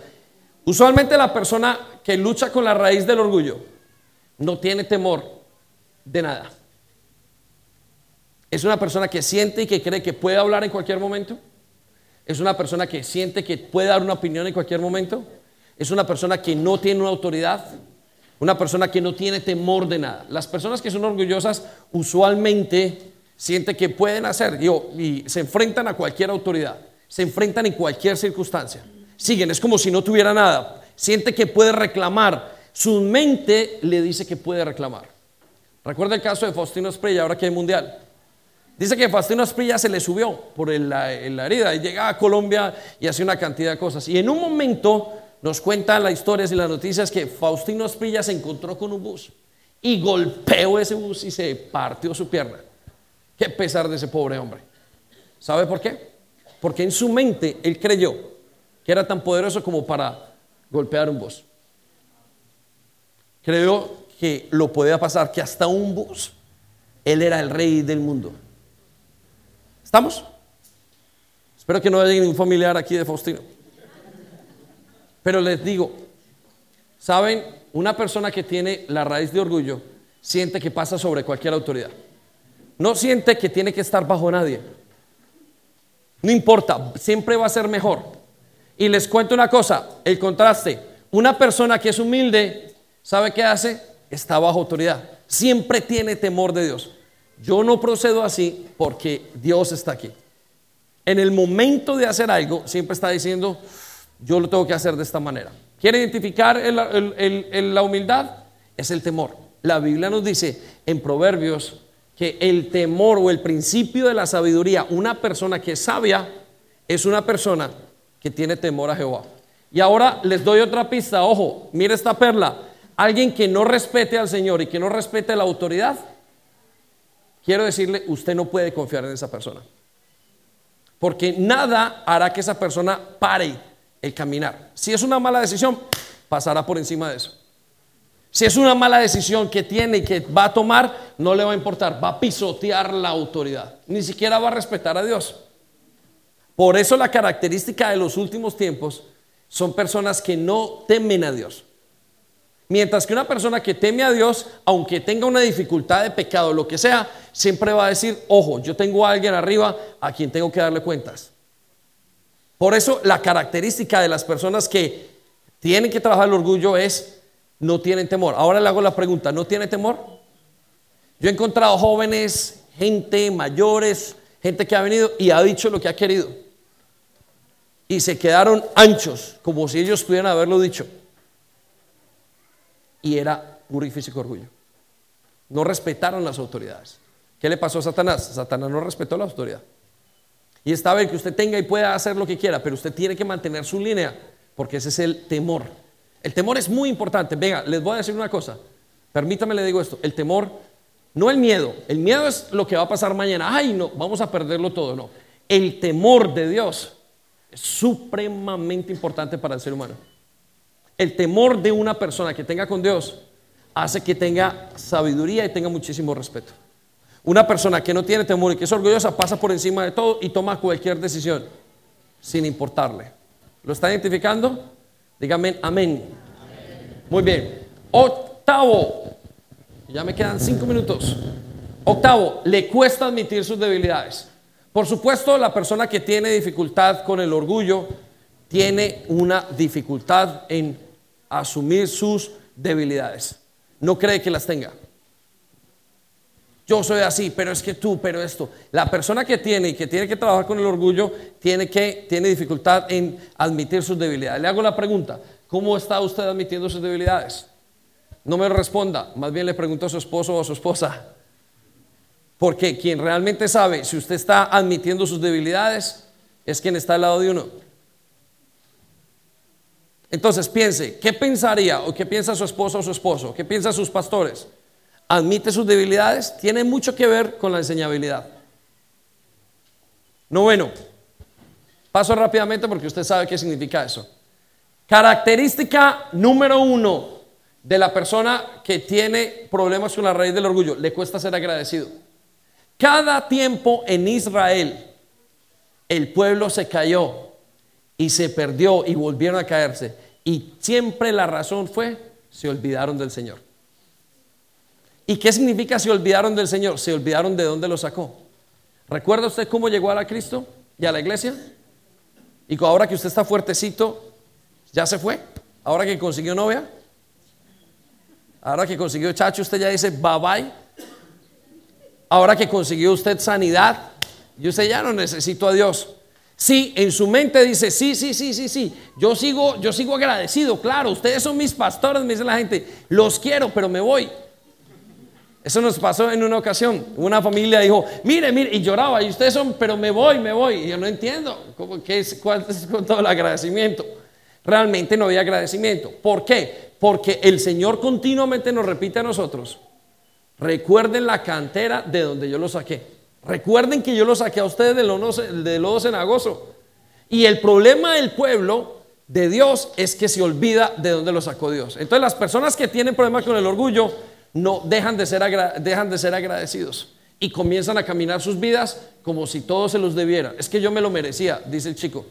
Usualmente la persona que lucha con la raíz del orgullo no tiene temor de nada. Es una persona que siente y que cree que puede hablar en cualquier momento. Es una persona que siente que puede dar una opinión en cualquier momento es una persona que no tiene una autoridad, una persona que no tiene temor de nada. Las personas que son orgullosas usualmente sienten que pueden hacer y se enfrentan a cualquier autoridad, se enfrentan en cualquier circunstancia. Siguen, es como si no tuviera nada. Siente que puede reclamar. Su mente le dice que puede reclamar. Recuerda el caso de Faustino Esprilla, ahora que hay mundial. Dice que Faustino Esprilla se le subió por la, la herida y llega a Colombia y hace una cantidad de cosas. Y en un momento nos cuentan las historias y las noticias que Faustino Esprilla se encontró con un bus y golpeó ese bus y se partió su pierna. Qué pesar de ese pobre hombre. ¿Sabe por qué? Porque en su mente él creyó que era tan poderoso como para golpear un bus. Creyó que lo podía pasar, que hasta un bus él era el rey del mundo. ¿Estamos? Espero que no haya ningún familiar aquí de Faustino. Pero les digo, ¿saben? Una persona que tiene la raíz de orgullo siente que pasa sobre cualquier autoridad. No siente que tiene que estar bajo nadie. No importa, siempre va a ser mejor. Y les cuento una cosa, el contraste. Una persona que es humilde, ¿sabe qué hace? Está bajo autoridad. Siempre tiene temor de Dios. Yo no procedo así porque Dios está aquí. En el momento de hacer algo, siempre está diciendo, yo lo tengo que hacer de esta manera. ¿Quiere identificar la humildad? Es el temor. La Biblia nos dice en Proverbios que el temor o el principio de la sabiduría, una persona que es sabia, es una persona que tiene temor a Jehová. Y ahora les doy otra pista, ojo, mire esta perla, alguien que no respete al Señor y que no respete la autoridad, quiero decirle, usted no puede confiar en esa persona. Porque nada hará que esa persona pare el caminar. Si es una mala decisión, pasará por encima de eso. Si es una mala decisión que tiene y que va a tomar, no le va a importar, va a pisotear la autoridad. Ni siquiera va a respetar a Dios. Por eso la característica de los últimos tiempos son personas que no temen a Dios. Mientras que una persona que teme a Dios, aunque tenga una dificultad de pecado, lo que sea, siempre va a decir, ojo, yo tengo a alguien arriba a quien tengo que darle cuentas. Por eso la característica de las personas que tienen que trabajar el orgullo es no tienen temor. Ahora le hago la pregunta, ¿no tiene temor? Yo he encontrado jóvenes, gente, mayores, gente que ha venido y ha dicho lo que ha querido. Y se quedaron anchos, como si ellos pudieran haberlo dicho. Y era puro y físico orgullo. No respetaron las autoridades. ¿Qué le pasó a Satanás? Satanás no respetó la autoridad. Y está bien que usted tenga y pueda hacer lo que quiera, pero usted tiene que mantener su línea, porque ese es el temor. El temor es muy importante. Venga, les voy a decir una cosa. Permítame le digo esto. El temor, no el miedo. El miedo es lo que va a pasar mañana. Ay, no, vamos a perderlo todo. No. El temor de Dios es supremamente importante para el ser humano. El temor de una persona que tenga con Dios hace que tenga sabiduría y tenga muchísimo respeto. Una persona que no tiene temor y que es orgullosa pasa por encima de todo y toma cualquier decisión sin importarle. ¿Lo está identificando? Dígame amén. Muy bien. Octavo. Ya me quedan cinco minutos. Octavo, le cuesta admitir sus debilidades. Por supuesto, la persona que tiene dificultad con el orgullo tiene una dificultad en asumir sus debilidades. No cree que las tenga. Yo soy así, pero es que tú, pero esto. La persona que tiene y que tiene que trabajar con el orgullo tiene que tiene dificultad en admitir sus debilidades. Le hago la pregunta, ¿cómo está usted admitiendo sus debilidades? No me responda, más bien le pregunto a su esposo o a su esposa. Porque quien realmente sabe si usted está admitiendo sus debilidades es quien está al lado de uno. Entonces piense, ¿qué pensaría o qué piensa su esposa o su esposo? ¿Qué piensan sus pastores? admite sus debilidades, tiene mucho que ver con la enseñabilidad. bueno paso rápidamente porque usted sabe qué significa eso. Característica número uno de la persona que tiene problemas con la raíz del orgullo, le cuesta ser agradecido. Cada tiempo en Israel el pueblo se cayó y se perdió y volvieron a caerse. Y siempre la razón fue, se olvidaron del Señor. ¿Y qué significa se olvidaron del Señor? Se olvidaron de dónde lo sacó. ¿Recuerda usted cómo llegó a Cristo y a la iglesia? Y ahora que usted está fuertecito, ¿ya se fue? Ahora que consiguió novia, ahora que consiguió chacho, usted ya dice bye bye. Ahora que consiguió usted sanidad, y usted ya no necesito a Dios. Sí, en su mente dice, sí, sí, sí, sí, sí. Yo sigo, yo sigo agradecido, claro, ustedes son mis pastores, me dice la gente, los quiero, pero me voy. Eso nos pasó en una ocasión. Una familia dijo, mire, mire, y lloraba, y ustedes son, pero me voy, me voy. Y yo no entiendo ¿cómo, qué es, cuál es todo el agradecimiento. Realmente no había agradecimiento. ¿Por qué? Porque el Señor continuamente nos repite a nosotros, recuerden la cantera de donde yo lo saqué. Recuerden que yo lo saqué a ustedes de lodo, de lodo cenagoso. Y el problema del pueblo de Dios es que se olvida de dónde lo sacó Dios. Entonces las personas que tienen problemas con el orgullo, no dejan de, ser dejan de ser agradecidos y comienzan a caminar sus vidas como si todo se los debiera. Es que yo me lo merecía, dice el chico.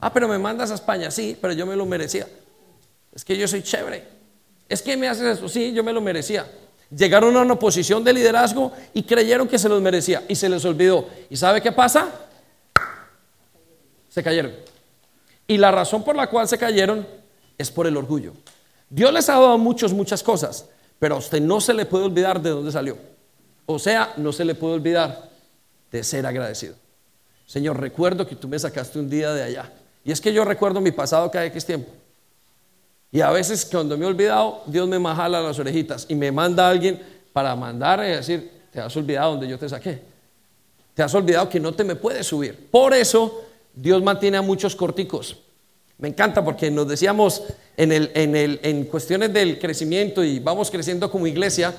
Ah, pero me mandas a España, sí, pero yo me lo merecía. Es que yo soy chévere. Es que me haces eso, sí, yo me lo merecía. Llegaron a una posición de liderazgo y creyeron que se los merecía y se les olvidó. ¿Y sabe qué pasa? Se cayeron. Y la razón por la cual se cayeron es por el orgullo. Dios les ha dado muchos, muchas cosas, pero a usted no se le puede olvidar de dónde salió. O sea, no se le puede olvidar de ser agradecido. Señor, recuerdo que tú me sacaste un día de allá. Y es que yo recuerdo mi pasado cada X tiempo. Y a veces cuando me he olvidado, Dios me majala las orejitas y me manda a alguien para mandar y decir, Te has olvidado donde yo te saqué. Te has olvidado que no te me puedes subir. Por eso Dios mantiene a muchos corticos. Me encanta porque nos decíamos en, el, en, el, en cuestiones del crecimiento y vamos creciendo como iglesia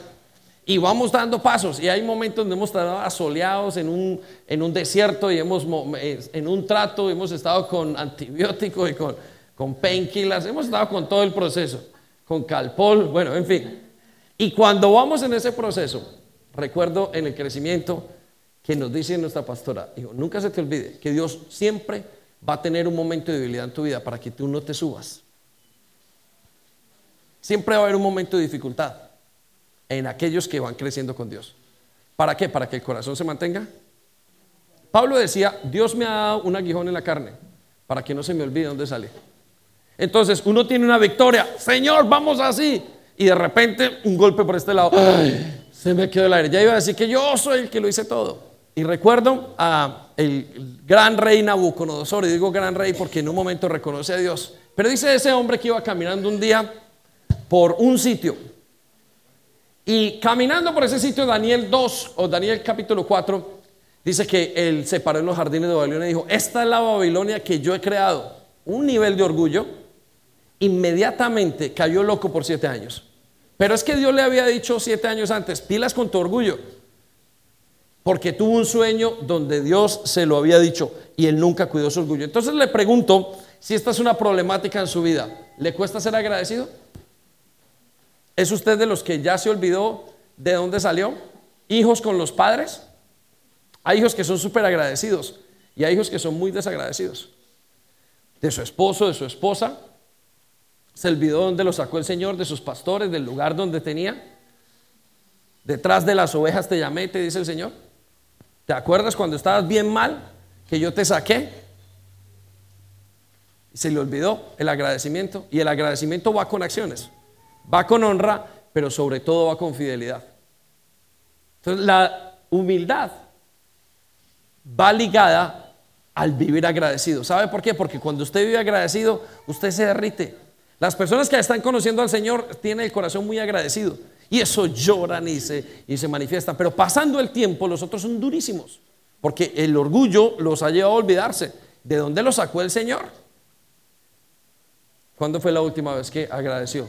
y vamos dando pasos. Y hay momentos donde hemos estado asoleados en un, en un desierto y hemos eh, en un trato, hemos estado con antibióticos y con, con painkillers, hemos estado con todo el proceso, con calpol, bueno, en fin. Y cuando vamos en ese proceso, recuerdo en el crecimiento que nos dice nuestra pastora, digo, nunca se te olvide que Dios siempre va a tener un momento de debilidad en tu vida para que tú no te subas. Siempre va a haber un momento de dificultad en aquellos que van creciendo con Dios. ¿Para qué? Para que el corazón se mantenga. Pablo decía, Dios me ha dado un aguijón en la carne para que no se me olvide dónde salí. Entonces uno tiene una victoria, Señor, vamos así. Y de repente un golpe por este lado, se me quedó el aire. Ya iba a decir que yo soy el que lo hice todo. Y recuerdo a el gran rey Nabucodonosor, y digo gran rey porque en un momento reconoce a Dios. Pero dice ese hombre que iba caminando un día por un sitio. Y caminando por ese sitio, Daniel 2 o Daniel capítulo 4, dice que él se paró en los jardines de Babilonia y dijo, esta es la Babilonia que yo he creado. Un nivel de orgullo. Inmediatamente cayó loco por siete años. Pero es que Dios le había dicho siete años antes, pilas con tu orgullo porque tuvo un sueño donde Dios se lo había dicho y él nunca cuidó su orgullo. Entonces le pregunto si esta es una problemática en su vida. ¿Le cuesta ser agradecido? ¿Es usted de los que ya se olvidó de dónde salió? ¿Hijos con los padres? Hay hijos que son súper agradecidos y hay hijos que son muy desagradecidos. De su esposo, de su esposa. Se olvidó dónde lo sacó el Señor, de sus pastores, del lugar donde tenía. Detrás de las ovejas te llamé, te dice el Señor. ¿Te acuerdas cuando estabas bien mal que yo te saqué? Y se le olvidó el agradecimiento. Y el agradecimiento va con acciones, va con honra, pero sobre todo va con fidelidad. Entonces la humildad va ligada al vivir agradecido. ¿Sabe por qué? Porque cuando usted vive agradecido, usted se derrite. Las personas que están conociendo al Señor tienen el corazón muy agradecido. Y eso lloran y se, y se manifiestan. Pero pasando el tiempo, los otros son durísimos. Porque el orgullo los ha llevado a olvidarse. ¿De dónde lo sacó el Señor? ¿Cuándo fue la última vez que agradeció?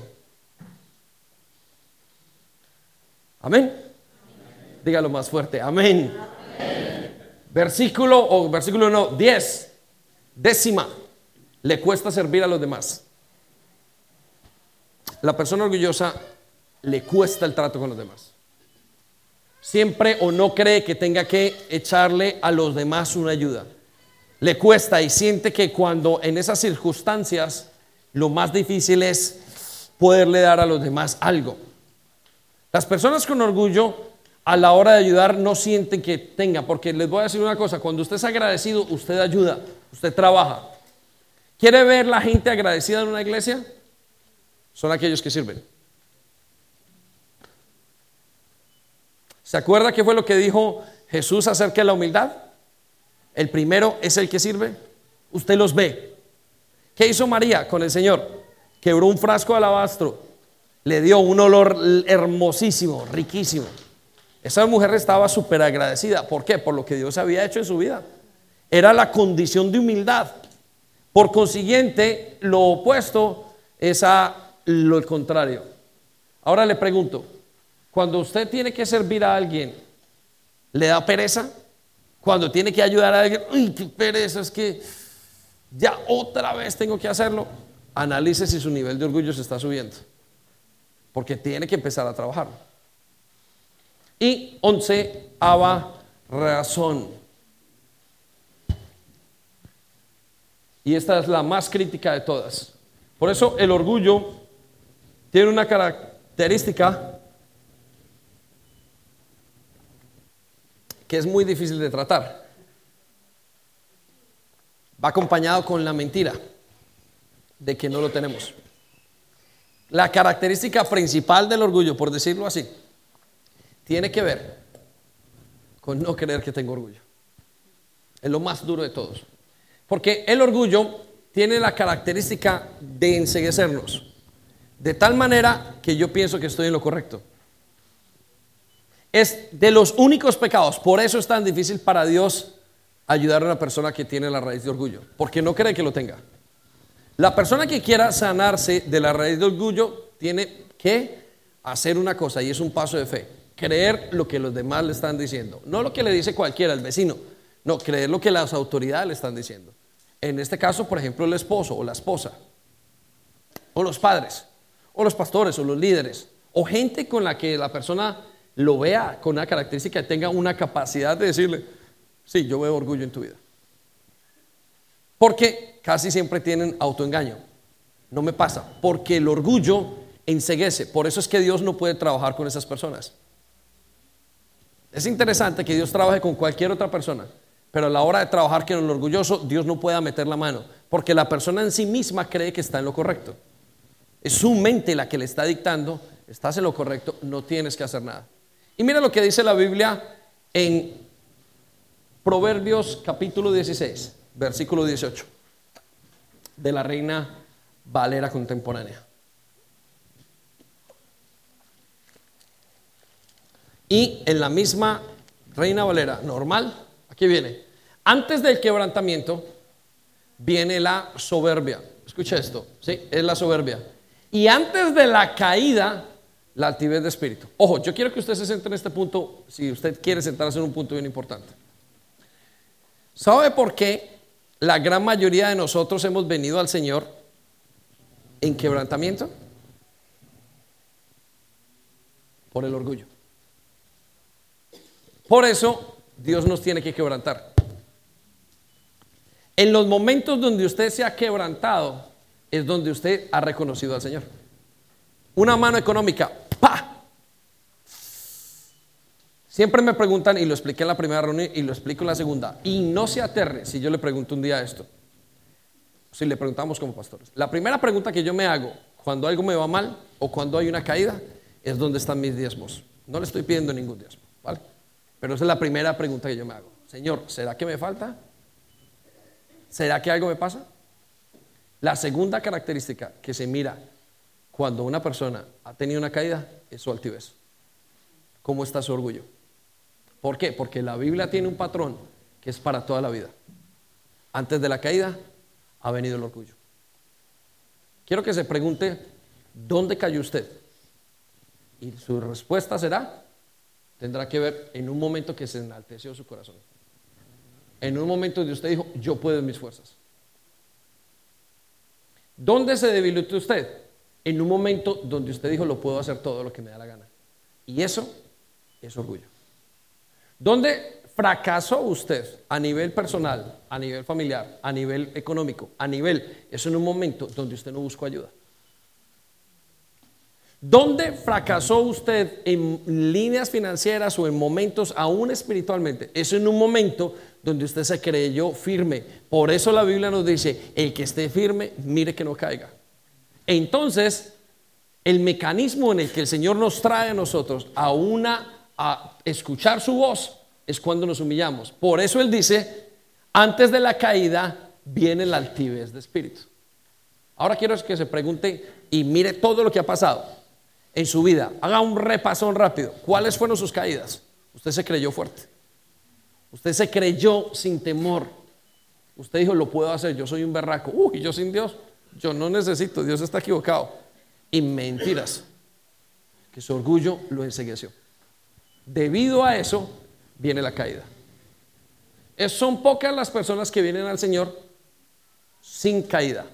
Amén. Dígalo más fuerte. Amén. Versículo o versículo no, 10. Décima. Le cuesta servir a los demás. La persona orgullosa le cuesta el trato con los demás. Siempre o no cree que tenga que echarle a los demás una ayuda. Le cuesta y siente que cuando en esas circunstancias lo más difícil es poderle dar a los demás algo. Las personas con orgullo a la hora de ayudar no sienten que tenga, porque les voy a decir una cosa, cuando usted es agradecido, usted ayuda, usted trabaja. ¿Quiere ver la gente agradecida en una iglesia? Son aquellos que sirven. ¿Se acuerda qué fue lo que dijo Jesús acerca de la humildad? El primero es el que sirve. Usted los ve. ¿Qué hizo María con el Señor? Quebró un frasco de alabastro. Le dio un olor hermosísimo, riquísimo. Esa mujer estaba súper agradecida. ¿Por qué? Por lo que Dios había hecho en su vida. Era la condición de humildad. Por consiguiente, lo opuesto es a lo contrario. Ahora le pregunto, cuando usted tiene que servir a alguien, ¿le da pereza? Cuando tiene que ayudar a alguien, ¡ay, qué pereza! Es que ya otra vez tengo que hacerlo. Analice si su nivel de orgullo se está subiendo. Porque tiene que empezar a trabajar. Y onceava razón. Y esta es la más crítica de todas. Por eso el orgullo tiene una característica que es muy difícil de tratar. Va acompañado con la mentira de que no lo tenemos. La característica principal del orgullo, por decirlo así, tiene que ver con no creer que tengo orgullo. Es lo más duro de todos. Porque el orgullo tiene la característica de enseguecernos. De tal manera que yo pienso que estoy en lo correcto. es de los únicos pecados. Por eso es tan difícil para Dios ayudar a una persona que tiene la raíz de orgullo, porque no cree que lo tenga. La persona que quiera sanarse de la raíz de orgullo tiene que hacer una cosa y es un paso de fe. Creer lo que los demás le están diciendo. No lo que le dice cualquiera, el vecino. No, creer lo que las autoridades le están diciendo. En este caso, por ejemplo, el esposo o la esposa. O los padres. O los pastores o los líderes. O gente con la que la persona lo vea con una característica que tenga una capacidad de decirle, sí, yo veo orgullo en tu vida. Porque casi siempre tienen autoengaño. No me pasa. Porque el orgullo enseguece. Por eso es que Dios no puede trabajar con esas personas. Es interesante que Dios trabaje con cualquier otra persona, pero a la hora de trabajar con el orgulloso, Dios no pueda meter la mano, porque la persona en sí misma cree que está en lo correcto. Es su mente la que le está dictando, estás en lo correcto, no tienes que hacer nada. Y mira lo que dice la Biblia en Proverbios capítulo 16, versículo 18, de la Reina Valera contemporánea. Y en la misma Reina Valera normal, aquí viene, antes del quebrantamiento viene la soberbia. Escucha esto, ¿sí? Es la soberbia. Y antes de la caída, la altivez de espíritu. Ojo, yo quiero que usted se centre en este punto, si usted quiere sentarse en un punto bien importante. ¿Sabe por qué la gran mayoría de nosotros hemos venido al Señor en quebrantamiento? Por el orgullo. Por eso Dios nos tiene que quebrantar. En los momentos donde usted se ha quebrantado es donde usted ha reconocido al Señor. Una mano económica, ¡pa! Siempre me preguntan, y lo expliqué en la primera reunión y lo explico en la segunda, y no se aterre si yo le pregunto un día esto, si le preguntamos como pastores. La primera pregunta que yo me hago cuando algo me va mal o cuando hay una caída es dónde están mis diezmos. No le estoy pidiendo ningún diezmo, ¿vale? Pero esa es la primera pregunta que yo me hago. Señor, ¿será que me falta? ¿Será que algo me pasa? La segunda característica que se mira cuando una persona ha tenido una caída es su altivez. ¿Cómo está su orgullo? ¿Por qué? Porque la Biblia tiene un patrón que es para toda la vida. Antes de la caída ha venido el orgullo. Quiero que se pregunte, ¿dónde cayó usted? Y su respuesta será, tendrá que ver en un momento que se enalteció su corazón. En un momento donde usted dijo, yo puedo en mis fuerzas. ¿Dónde se debilitó usted? En un momento donde usted dijo, lo puedo hacer todo lo que me da la gana. Y eso es orgullo. ¿Dónde fracasó usted a nivel personal, a nivel familiar, a nivel económico, a nivel, eso en un momento donde usted no buscó ayuda? ¿Dónde fracasó usted en líneas financieras o en momentos aún espiritualmente? Eso en un momento donde usted se creyó firme. Por eso la Biblia nos dice, el que esté firme, mire que no caiga. Entonces, el mecanismo en el que el Señor nos trae a nosotros a una a escuchar su voz es cuando nos humillamos. Por eso él dice, antes de la caída viene la altivez de espíritu. Ahora quiero que se pregunte y mire todo lo que ha pasado en su vida. Haga un repasón rápido. ¿Cuáles fueron sus caídas? Usted se creyó fuerte. Usted se creyó sin temor. Usted dijo, lo puedo hacer, yo soy un berraco. Uy, yo sin Dios, yo no necesito, Dios está equivocado. Y mentiras, que su orgullo lo ensegueció. Debido a eso viene la caída. Es, son pocas las personas que vienen al Señor sin caída.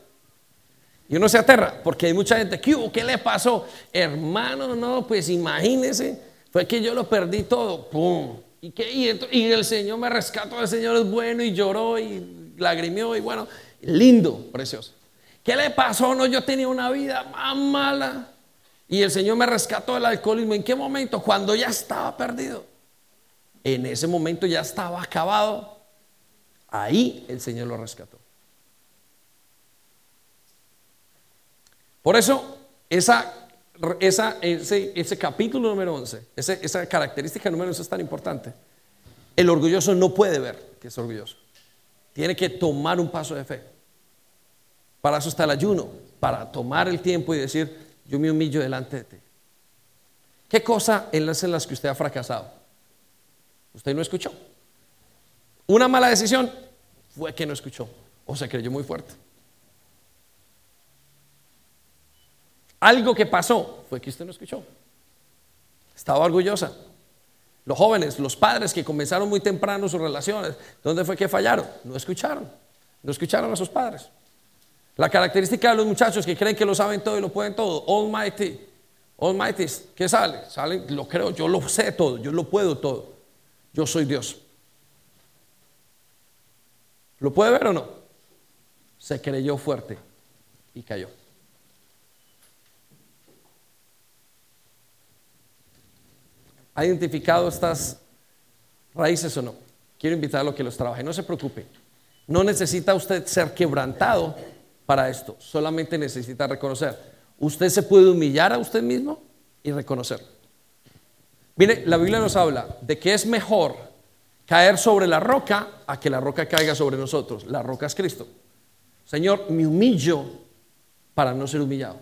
Y uno se aterra porque hay mucha gente, ¿qué, ¿qué le pasó? Hermano, no, pues imagínese, fue que yo lo perdí todo, ¡pum! ¿Y, qué? y, el Señor me rescató, el Señor es bueno y lloró y lagrimió y bueno, lindo, precioso. ¿Qué le pasó? No, yo tenía una vida más mala y el Señor me rescató del alcoholismo. ¿En qué momento? Cuando ya estaba perdido. En ese momento ya estaba acabado. Ahí el Señor lo rescató. Por eso, esa, ese, capítulo número 11, esa característica número 11 es tan importante. El orgulloso no puede ver que es orgulloso. Tiene que tomar un paso de fe. Para eso está el ayuno, para tomar el tiempo y decir, yo me humillo delante de ti. ¿Qué cosa las en las que usted ha fracasado? Usted no escuchó. Una mala decisión fue que no escuchó o se creyó muy fuerte. Algo que pasó fue que usted no escuchó. Estaba orgullosa. Los jóvenes, los padres que comenzaron muy temprano sus relaciones, ¿dónde fue que fallaron? No escucharon. No escucharon a sus padres. La característica de los muchachos que creen que lo saben todo y lo pueden todo, Almighty, Almighty, ¿qué sale? Sale, lo creo, yo lo sé todo, yo lo puedo todo. Yo soy Dios. ¿Lo puede ver o no? Se creyó fuerte y cayó. ¿Ha identificado estas raíces o no? Quiero invitarlo a que los trabaje. No se preocupe. No necesita usted ser quebrantado para esto. Solamente necesita reconocer. Usted se puede humillar a usted mismo y reconocer. Mire, la Biblia nos habla de que es mejor caer sobre la roca a que la roca caiga sobre nosotros. La roca es Cristo. Señor, me humillo para no ser humillado.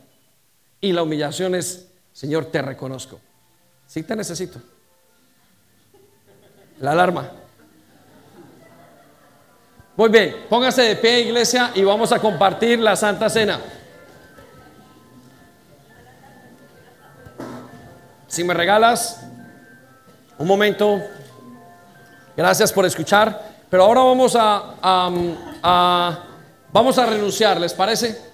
Y la humillación es, Señor, te reconozco. Sí te necesito. La alarma. Muy bien, póngase de pie, iglesia, y vamos a compartir la Santa Cena. Si me regalas un momento, gracias por escuchar, pero ahora vamos a, vamos a renunciar, ¿les parece?